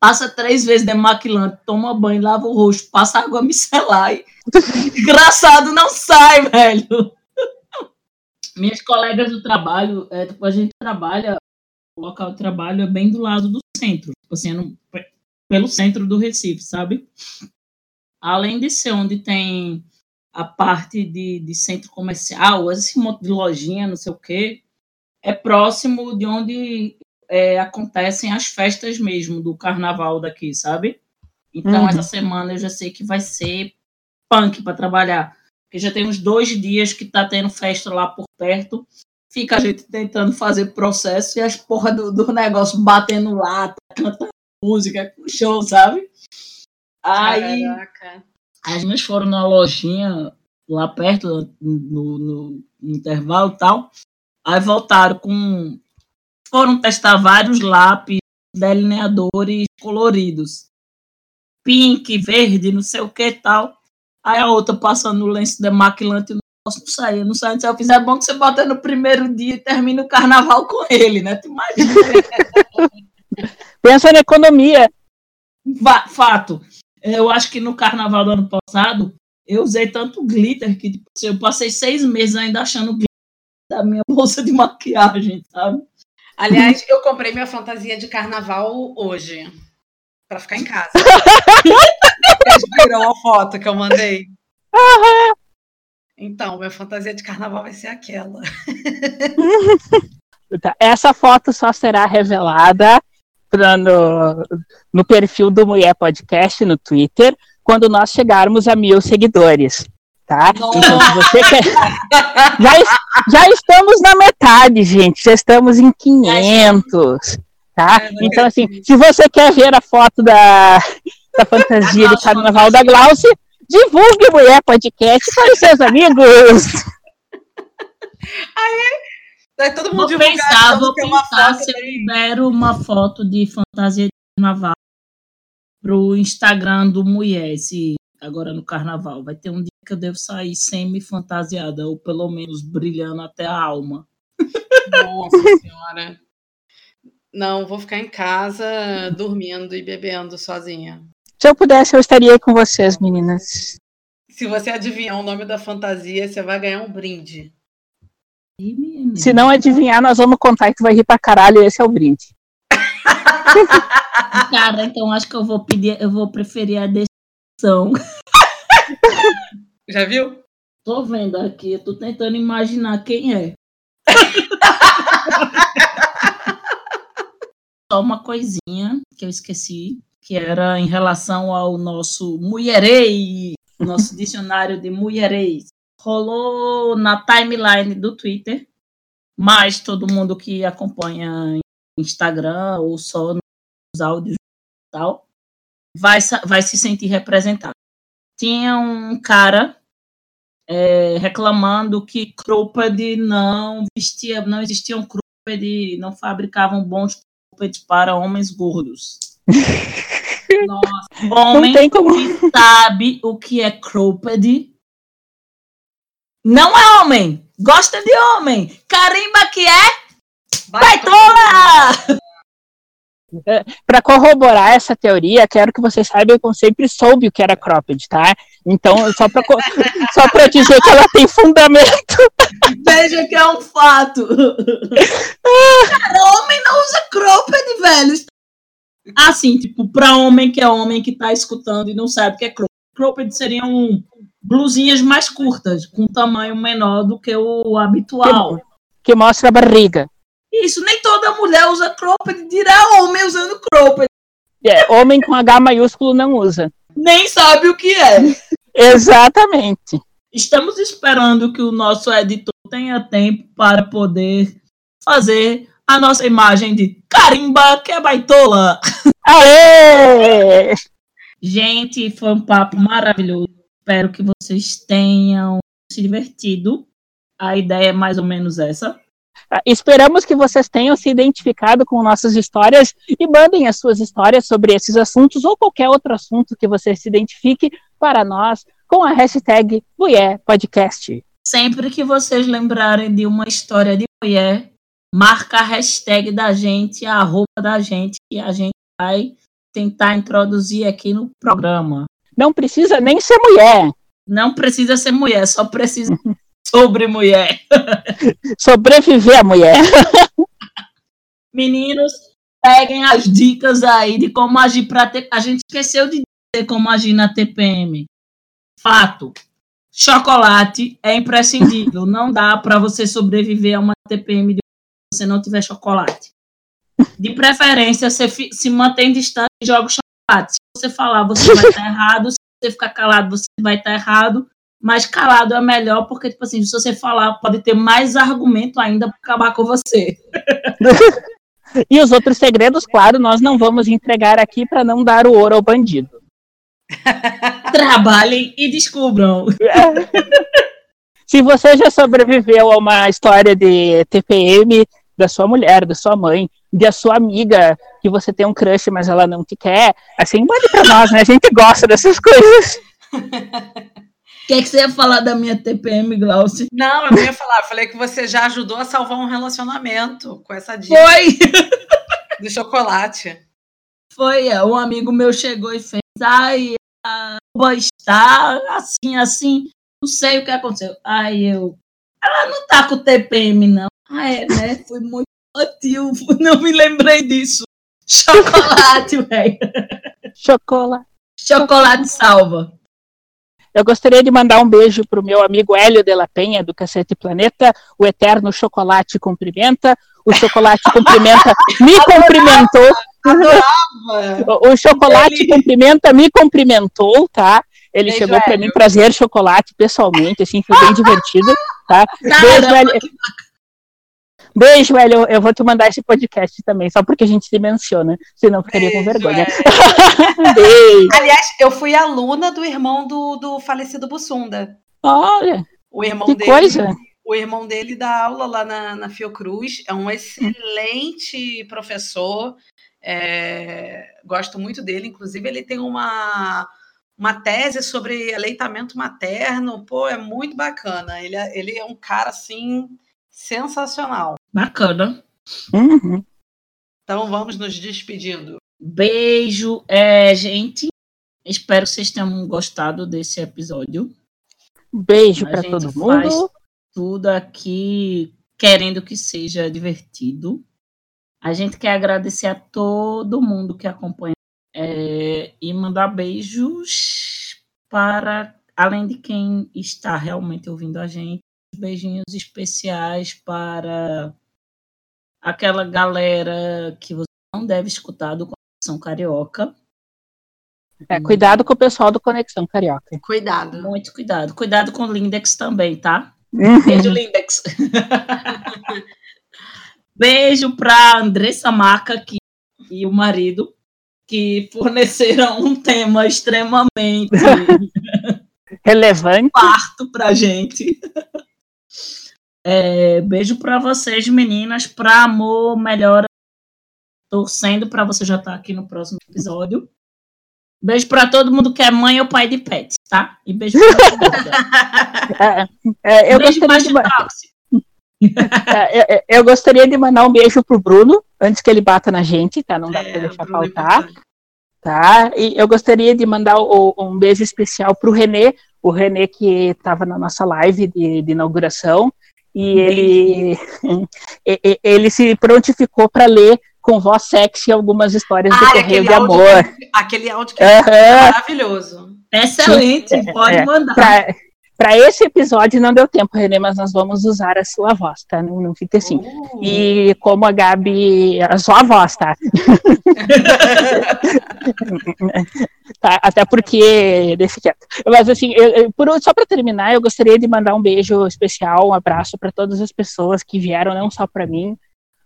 passa três vezes demaquilante, toma banho, lava o rosto, passa água micelar. E... Engraçado, não sai, velho. Minhas colegas do trabalho, é, tipo, a gente trabalha, o local de trabalho é bem do lado do centro, tipo assim, é no, pelo centro do Recife, sabe? Além de ser onde tem a parte de, de centro comercial, esse monte de lojinha, não sei o quê, é próximo de onde é, acontecem as festas mesmo do carnaval daqui, sabe? Então, uhum. essa semana eu já sei que vai ser punk para trabalhar. Porque já tem uns dois dias que tá tendo festa lá por perto. Fica a gente tentando fazer processo e as porra do, do negócio batendo lata, cantando música, show, sabe? Aí Caraca. as minhas foram na lojinha lá perto, no, no, no intervalo e tal. Aí voltaram com foram testar vários lápis, delineadores coloridos. Pink, verde, não sei o que tal. Aí a outra passando no lenço demaquilante e o negócio não saía, não saía. Se eu fizer é bom que você bota no primeiro dia e termina o carnaval com ele, né? Tu imagina. Pensa na economia. Fato. Eu acho que no carnaval do ano passado eu usei tanto glitter que tipo, eu passei seis meses ainda achando glitter da minha bolsa de maquiagem, sabe? Aliás, eu comprei minha fantasia de carnaval hoje. Pra ficar em casa. Vocês viram a foto que eu mandei? Então, minha fantasia de carnaval vai ser aquela. Tá, essa foto só será revelada no, no perfil do Mulher Podcast no Twitter quando nós chegarmos a mil seguidores tá? Então, se você quer... já, já estamos na metade, gente. Já estamos em 500, tá? Então, assim, se você quer ver a foto da, da fantasia de carnaval da Glaucia, divulgue Mulher Podcast para os seus amigos. Aí, todo mundo vou pensar, vou pensar uma foto se eu libero uma foto de fantasia de carnaval pro Instagram do Mulher, se agora no carnaval. Vai ter um eu devo sair semi-fantasiada, ou pelo menos brilhando até a alma. Nossa senhora. Não, vou ficar em casa dormindo e bebendo sozinha. Se eu pudesse, eu estaria com vocês, meninas. Se você adivinhar o nome da fantasia, você vai ganhar um brinde. Se não adivinhar, nós vamos contar e tu vai rir pra caralho. Esse é o brinde. Cara, então acho que eu vou pedir, eu vou preferir a decisão. Já viu? Tô vendo aqui, tô tentando imaginar quem é. Só uma coisinha que eu esqueci, que era em relação ao nosso mulherei, nosso dicionário de mulhereis. Rolou na timeline do Twitter, mas todo mundo que acompanha Instagram ou só nos áudios e tal, vai, vai se sentir representado. Tinha um cara é, reclamando que cropped não vestia, não existiam cropped, não fabricavam bons cropped para homens gordos. Nossa, homem como... que sabe o que é cropped não é homem, gosta de homem. Carimba que é baitola! É, para corroborar essa teoria, quero que vocês saibam que eu sempre soube o que era cropped, tá? Então, só para só pra dizer que ela tem fundamento. Veja que é um fato. Cara, homem não usa cropped, velho. Assim, tipo, para homem que é homem que tá escutando e não sabe o que é cropped. Cropped seriam blusinhas mais curtas, com tamanho menor do que o habitual. Que, que mostra a barriga. Isso, nem toda mulher usa cropped, dirá homem usando cropped. É, homem com H maiúsculo não usa. Nem sabe o que é. Exatamente. Estamos esperando que o nosso editor tenha tempo para poder fazer a nossa imagem de carimba que é baitola. Aê! Gente, foi um papo maravilhoso. Espero que vocês tenham se divertido. A ideia é mais ou menos essa. Ah, esperamos que vocês tenham se identificado com nossas histórias e mandem as suas histórias sobre esses assuntos ou qualquer outro assunto que você se identifique para nós com a hashtag Mulher Podcast. Sempre que vocês lembrarem de uma história de mulher, marca a hashtag da gente, a roupa da gente, que a gente vai tentar introduzir aqui no programa. Não precisa nem ser mulher. Não precisa ser mulher, só precisa sobre mulher. Sobreviver a mulher. Meninos, peguem as dicas aí de como agir para ter. A gente esqueceu de dizer como agir na TPM. Fato. Chocolate é imprescindível. Não dá para você sobreviver a uma TPM se você não tiver chocolate. De preferência, você se mantém distante e joga o chocolate. Se você falar, você vai estar errado. Se você ficar calado, você vai estar errado mas calado é melhor, porque, tipo assim, se você falar, pode ter mais argumento ainda para acabar com você. e os outros segredos, claro, nós não vamos entregar aqui para não dar o ouro ao bandido. Trabalhem e descubram. Se você já sobreviveu a uma história de TPM da sua mulher, da sua mãe, da sua amiga, que você tem um crush, mas ela não te quer, assim, mande para nós, né? A gente gosta dessas coisas. O que, é que você ia falar da minha TPM, Glaucio? Não, eu não ia falar. Eu falei que você já ajudou a salvar um relacionamento com essa dica. Foi! Do chocolate. Foi, é, um amigo meu chegou e fez. Ai, a roupa está assim, assim. Não sei o que aconteceu. Aí eu. Ela não tá com TPM, não. Ah, é, né? Fui muito sutil. Não me lembrei disso. Chocolate, velho. Chocolate. Chocolate salva. Eu gostaria de mandar um beijo para o meu amigo Hélio de la Penha, do Cacete Planeta, o eterno chocolate cumprimenta, o chocolate cumprimenta me cumprimentou. O, o chocolate Ele... cumprimenta me cumprimentou, tá? Ele beijo chegou para mim trazer chocolate pessoalmente, assim, foi bem divertido, tá? Beijo, Hélio. Beijo, Hélio. Eu vou te mandar esse podcast também, só porque a gente se menciona. Senão ficaria Beijo, com vergonha. Beijo. Aliás, eu fui aluna do irmão do, do falecido Bussunda. Olha. O irmão que dele. Coisa. O irmão dele dá aula lá na, na Fiocruz. É um excelente professor. É, gosto muito dele. Inclusive, ele tem uma uma tese sobre aleitamento materno, pô, é muito bacana. Ele é, ele é um cara assim sensacional. Bacana. Uhum. Então vamos nos despedindo. Beijo, é, gente. Espero que vocês tenham gostado desse episódio. Beijo para todo mundo. Tudo aqui querendo que seja divertido. A gente quer agradecer a todo mundo que acompanha é, e mandar beijos para, além de quem está realmente ouvindo a gente, beijinhos especiais para aquela galera que você não deve escutar do Conexão Carioca. É, cuidado com o pessoal do Conexão Carioca. Cuidado. Muito cuidado. Cuidado com o Lindex também, tá? Uhum. Beijo, Lindex. Beijo para Andressa Maca que, e o marido, que forneceram um tema extremamente Relevante. parto pra gente. É, beijo para vocês, meninas. Pra amor, melhora. Torcendo para você já estar aqui no próximo episódio. Beijo para todo mundo que é mãe ou pai de pets, tá? E beijo pra todo mundo. É, é, eu, beijo gostaria de, ma- táxi. é, é, eu gostaria de mandar um beijo pro Bruno, antes que ele bata na gente, tá? Não dá pra É, deixar é faltar. tá? E eu gostaria de mandar o- um beijo especial pro Renê, o Renê que estava na nossa live de, de inauguração, e ele, e- e- ele se prontificou para ler com voz sexy algumas histórias do Ah, Correio aquele de Amor. aquele áudio que é maravilhoso. Excelente, pode é, mandar. Para esse episódio não deu tempo, Renê, mas nós vamos usar a sua voz, tá? Não, não fica assim. Uh. E como a Gabi, a sua voz, tá? Tá, Até porque, deixa quieto. Mas assim, eu- eu- por, só para terminar, eu gostaria de mandar um beijo especial, um abraço para todas as pessoas que vieram, não só para mim,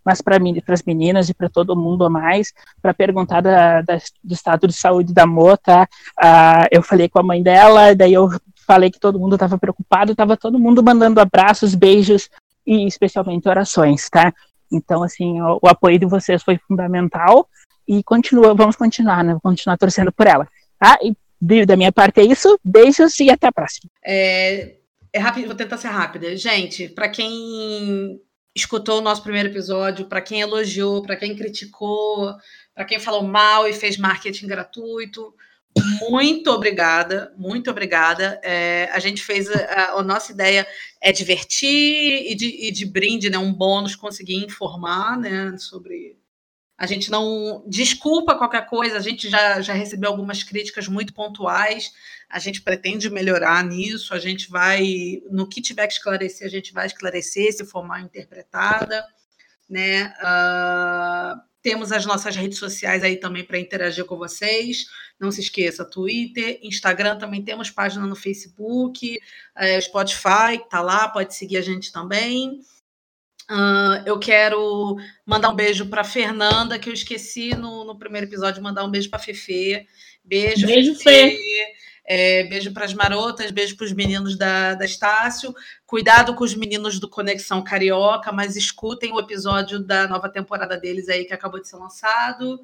mas para as meninas e para todo mundo a mais, para perguntar da- da- do estado de saúde da Mo, tá? Ah, eu falei com a mãe dela, daí eu falei que todo mundo estava preocupado, estava todo mundo mandando abraços, beijos e especialmente orações, tá? Então, assim, o, o apoio de vocês foi fundamental e continua, vamos continuar, né? Vamos continuar torcendo por ela, tá? E de- da minha parte é isso, beijos e até a próxima. É, é rápido, vou tentar ser rápida. Gente, para quem escutou o nosso primeiro episódio, para quem elogiou, para quem criticou, para quem falou mal e fez marketing gratuito, muito obrigada, muito obrigada. É, a gente fez a, a nossa ideia é divertir e de, e de brinde, né, um bônus, conseguir informar, né, sobre a gente não desculpa qualquer coisa, a gente já, já recebeu algumas críticas muito pontuais, a gente pretende melhorar nisso, a gente vai, no que tiver que esclarecer, a gente vai esclarecer, se for mal interpretada, né? Ah, temos as nossas redes sociais aí também para interagir com vocês. Não se esqueça, Twitter, Instagram, também temos página no Facebook, eh, Spotify, tá lá, pode seguir a gente também. Ah, eu quero mandar um beijo para Fernanda, que eu esqueci no, no primeiro episódio, mandar um beijo para Fefe. Beijo, Beijo, Fefe. É, beijo para as marotas, beijo para os meninos da, da Estácio. Cuidado com os meninos do Conexão Carioca, mas escutem o episódio da nova temporada deles aí que acabou de ser lançado.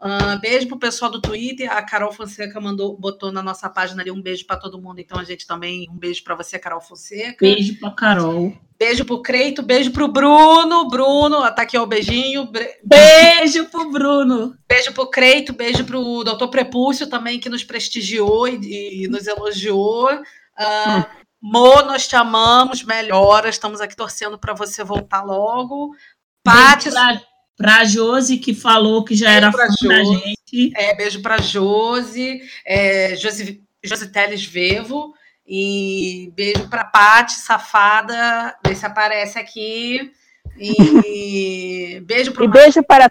Ah, beijo pro pessoal do Twitter. A Carol Fonseca mandou, botou na nossa página ali um beijo para todo mundo. Então a gente também um beijo para você, Carol Fonseca. Beijo pra Carol. Beijo pro Creito, beijo pro Bruno. Bruno, tá aqui ó, o beijinho. Bre- Beijo pro Bruno. Beijo pro Creito, beijo pro Doutor Prepúcio também, que nos prestigiou e, e nos elogiou. Ah, Mo, nós te amamos, melhora. Estamos aqui torcendo para você voltar logo. Pati, Beijo pra, pra Josi, que falou que já Beijo era pra fã da Josi. gente. é, beijo para Josi, é, Josi, Josi Teles Vevo. E beijo para Pati, safada. Vê se aparece aqui. E beijo pro E beijo para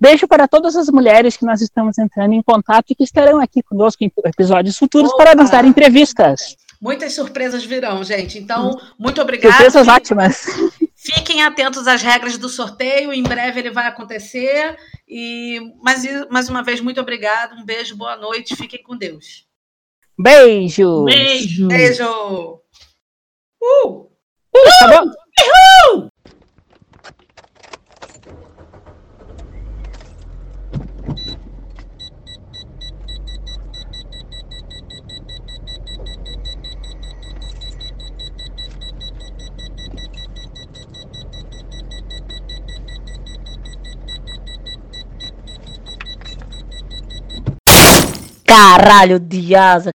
beijo para todas as mulheres que nós estamos entrando em contato e que estarão aqui conosco em episódios futuros Opa! para nos dar entrevistas. Muitas surpresas virão, gente. Então, muito obrigada. Surpresas ótimas. Fiquem atentos às regras do sorteio. Em breve ele vai acontecer. E mais, mais uma vez, muito obrigada. Um beijo, boa noite. Fiquem com Deus. Beijo. Beijo. Beijo! Uh! Tá bom? Caralho de asa.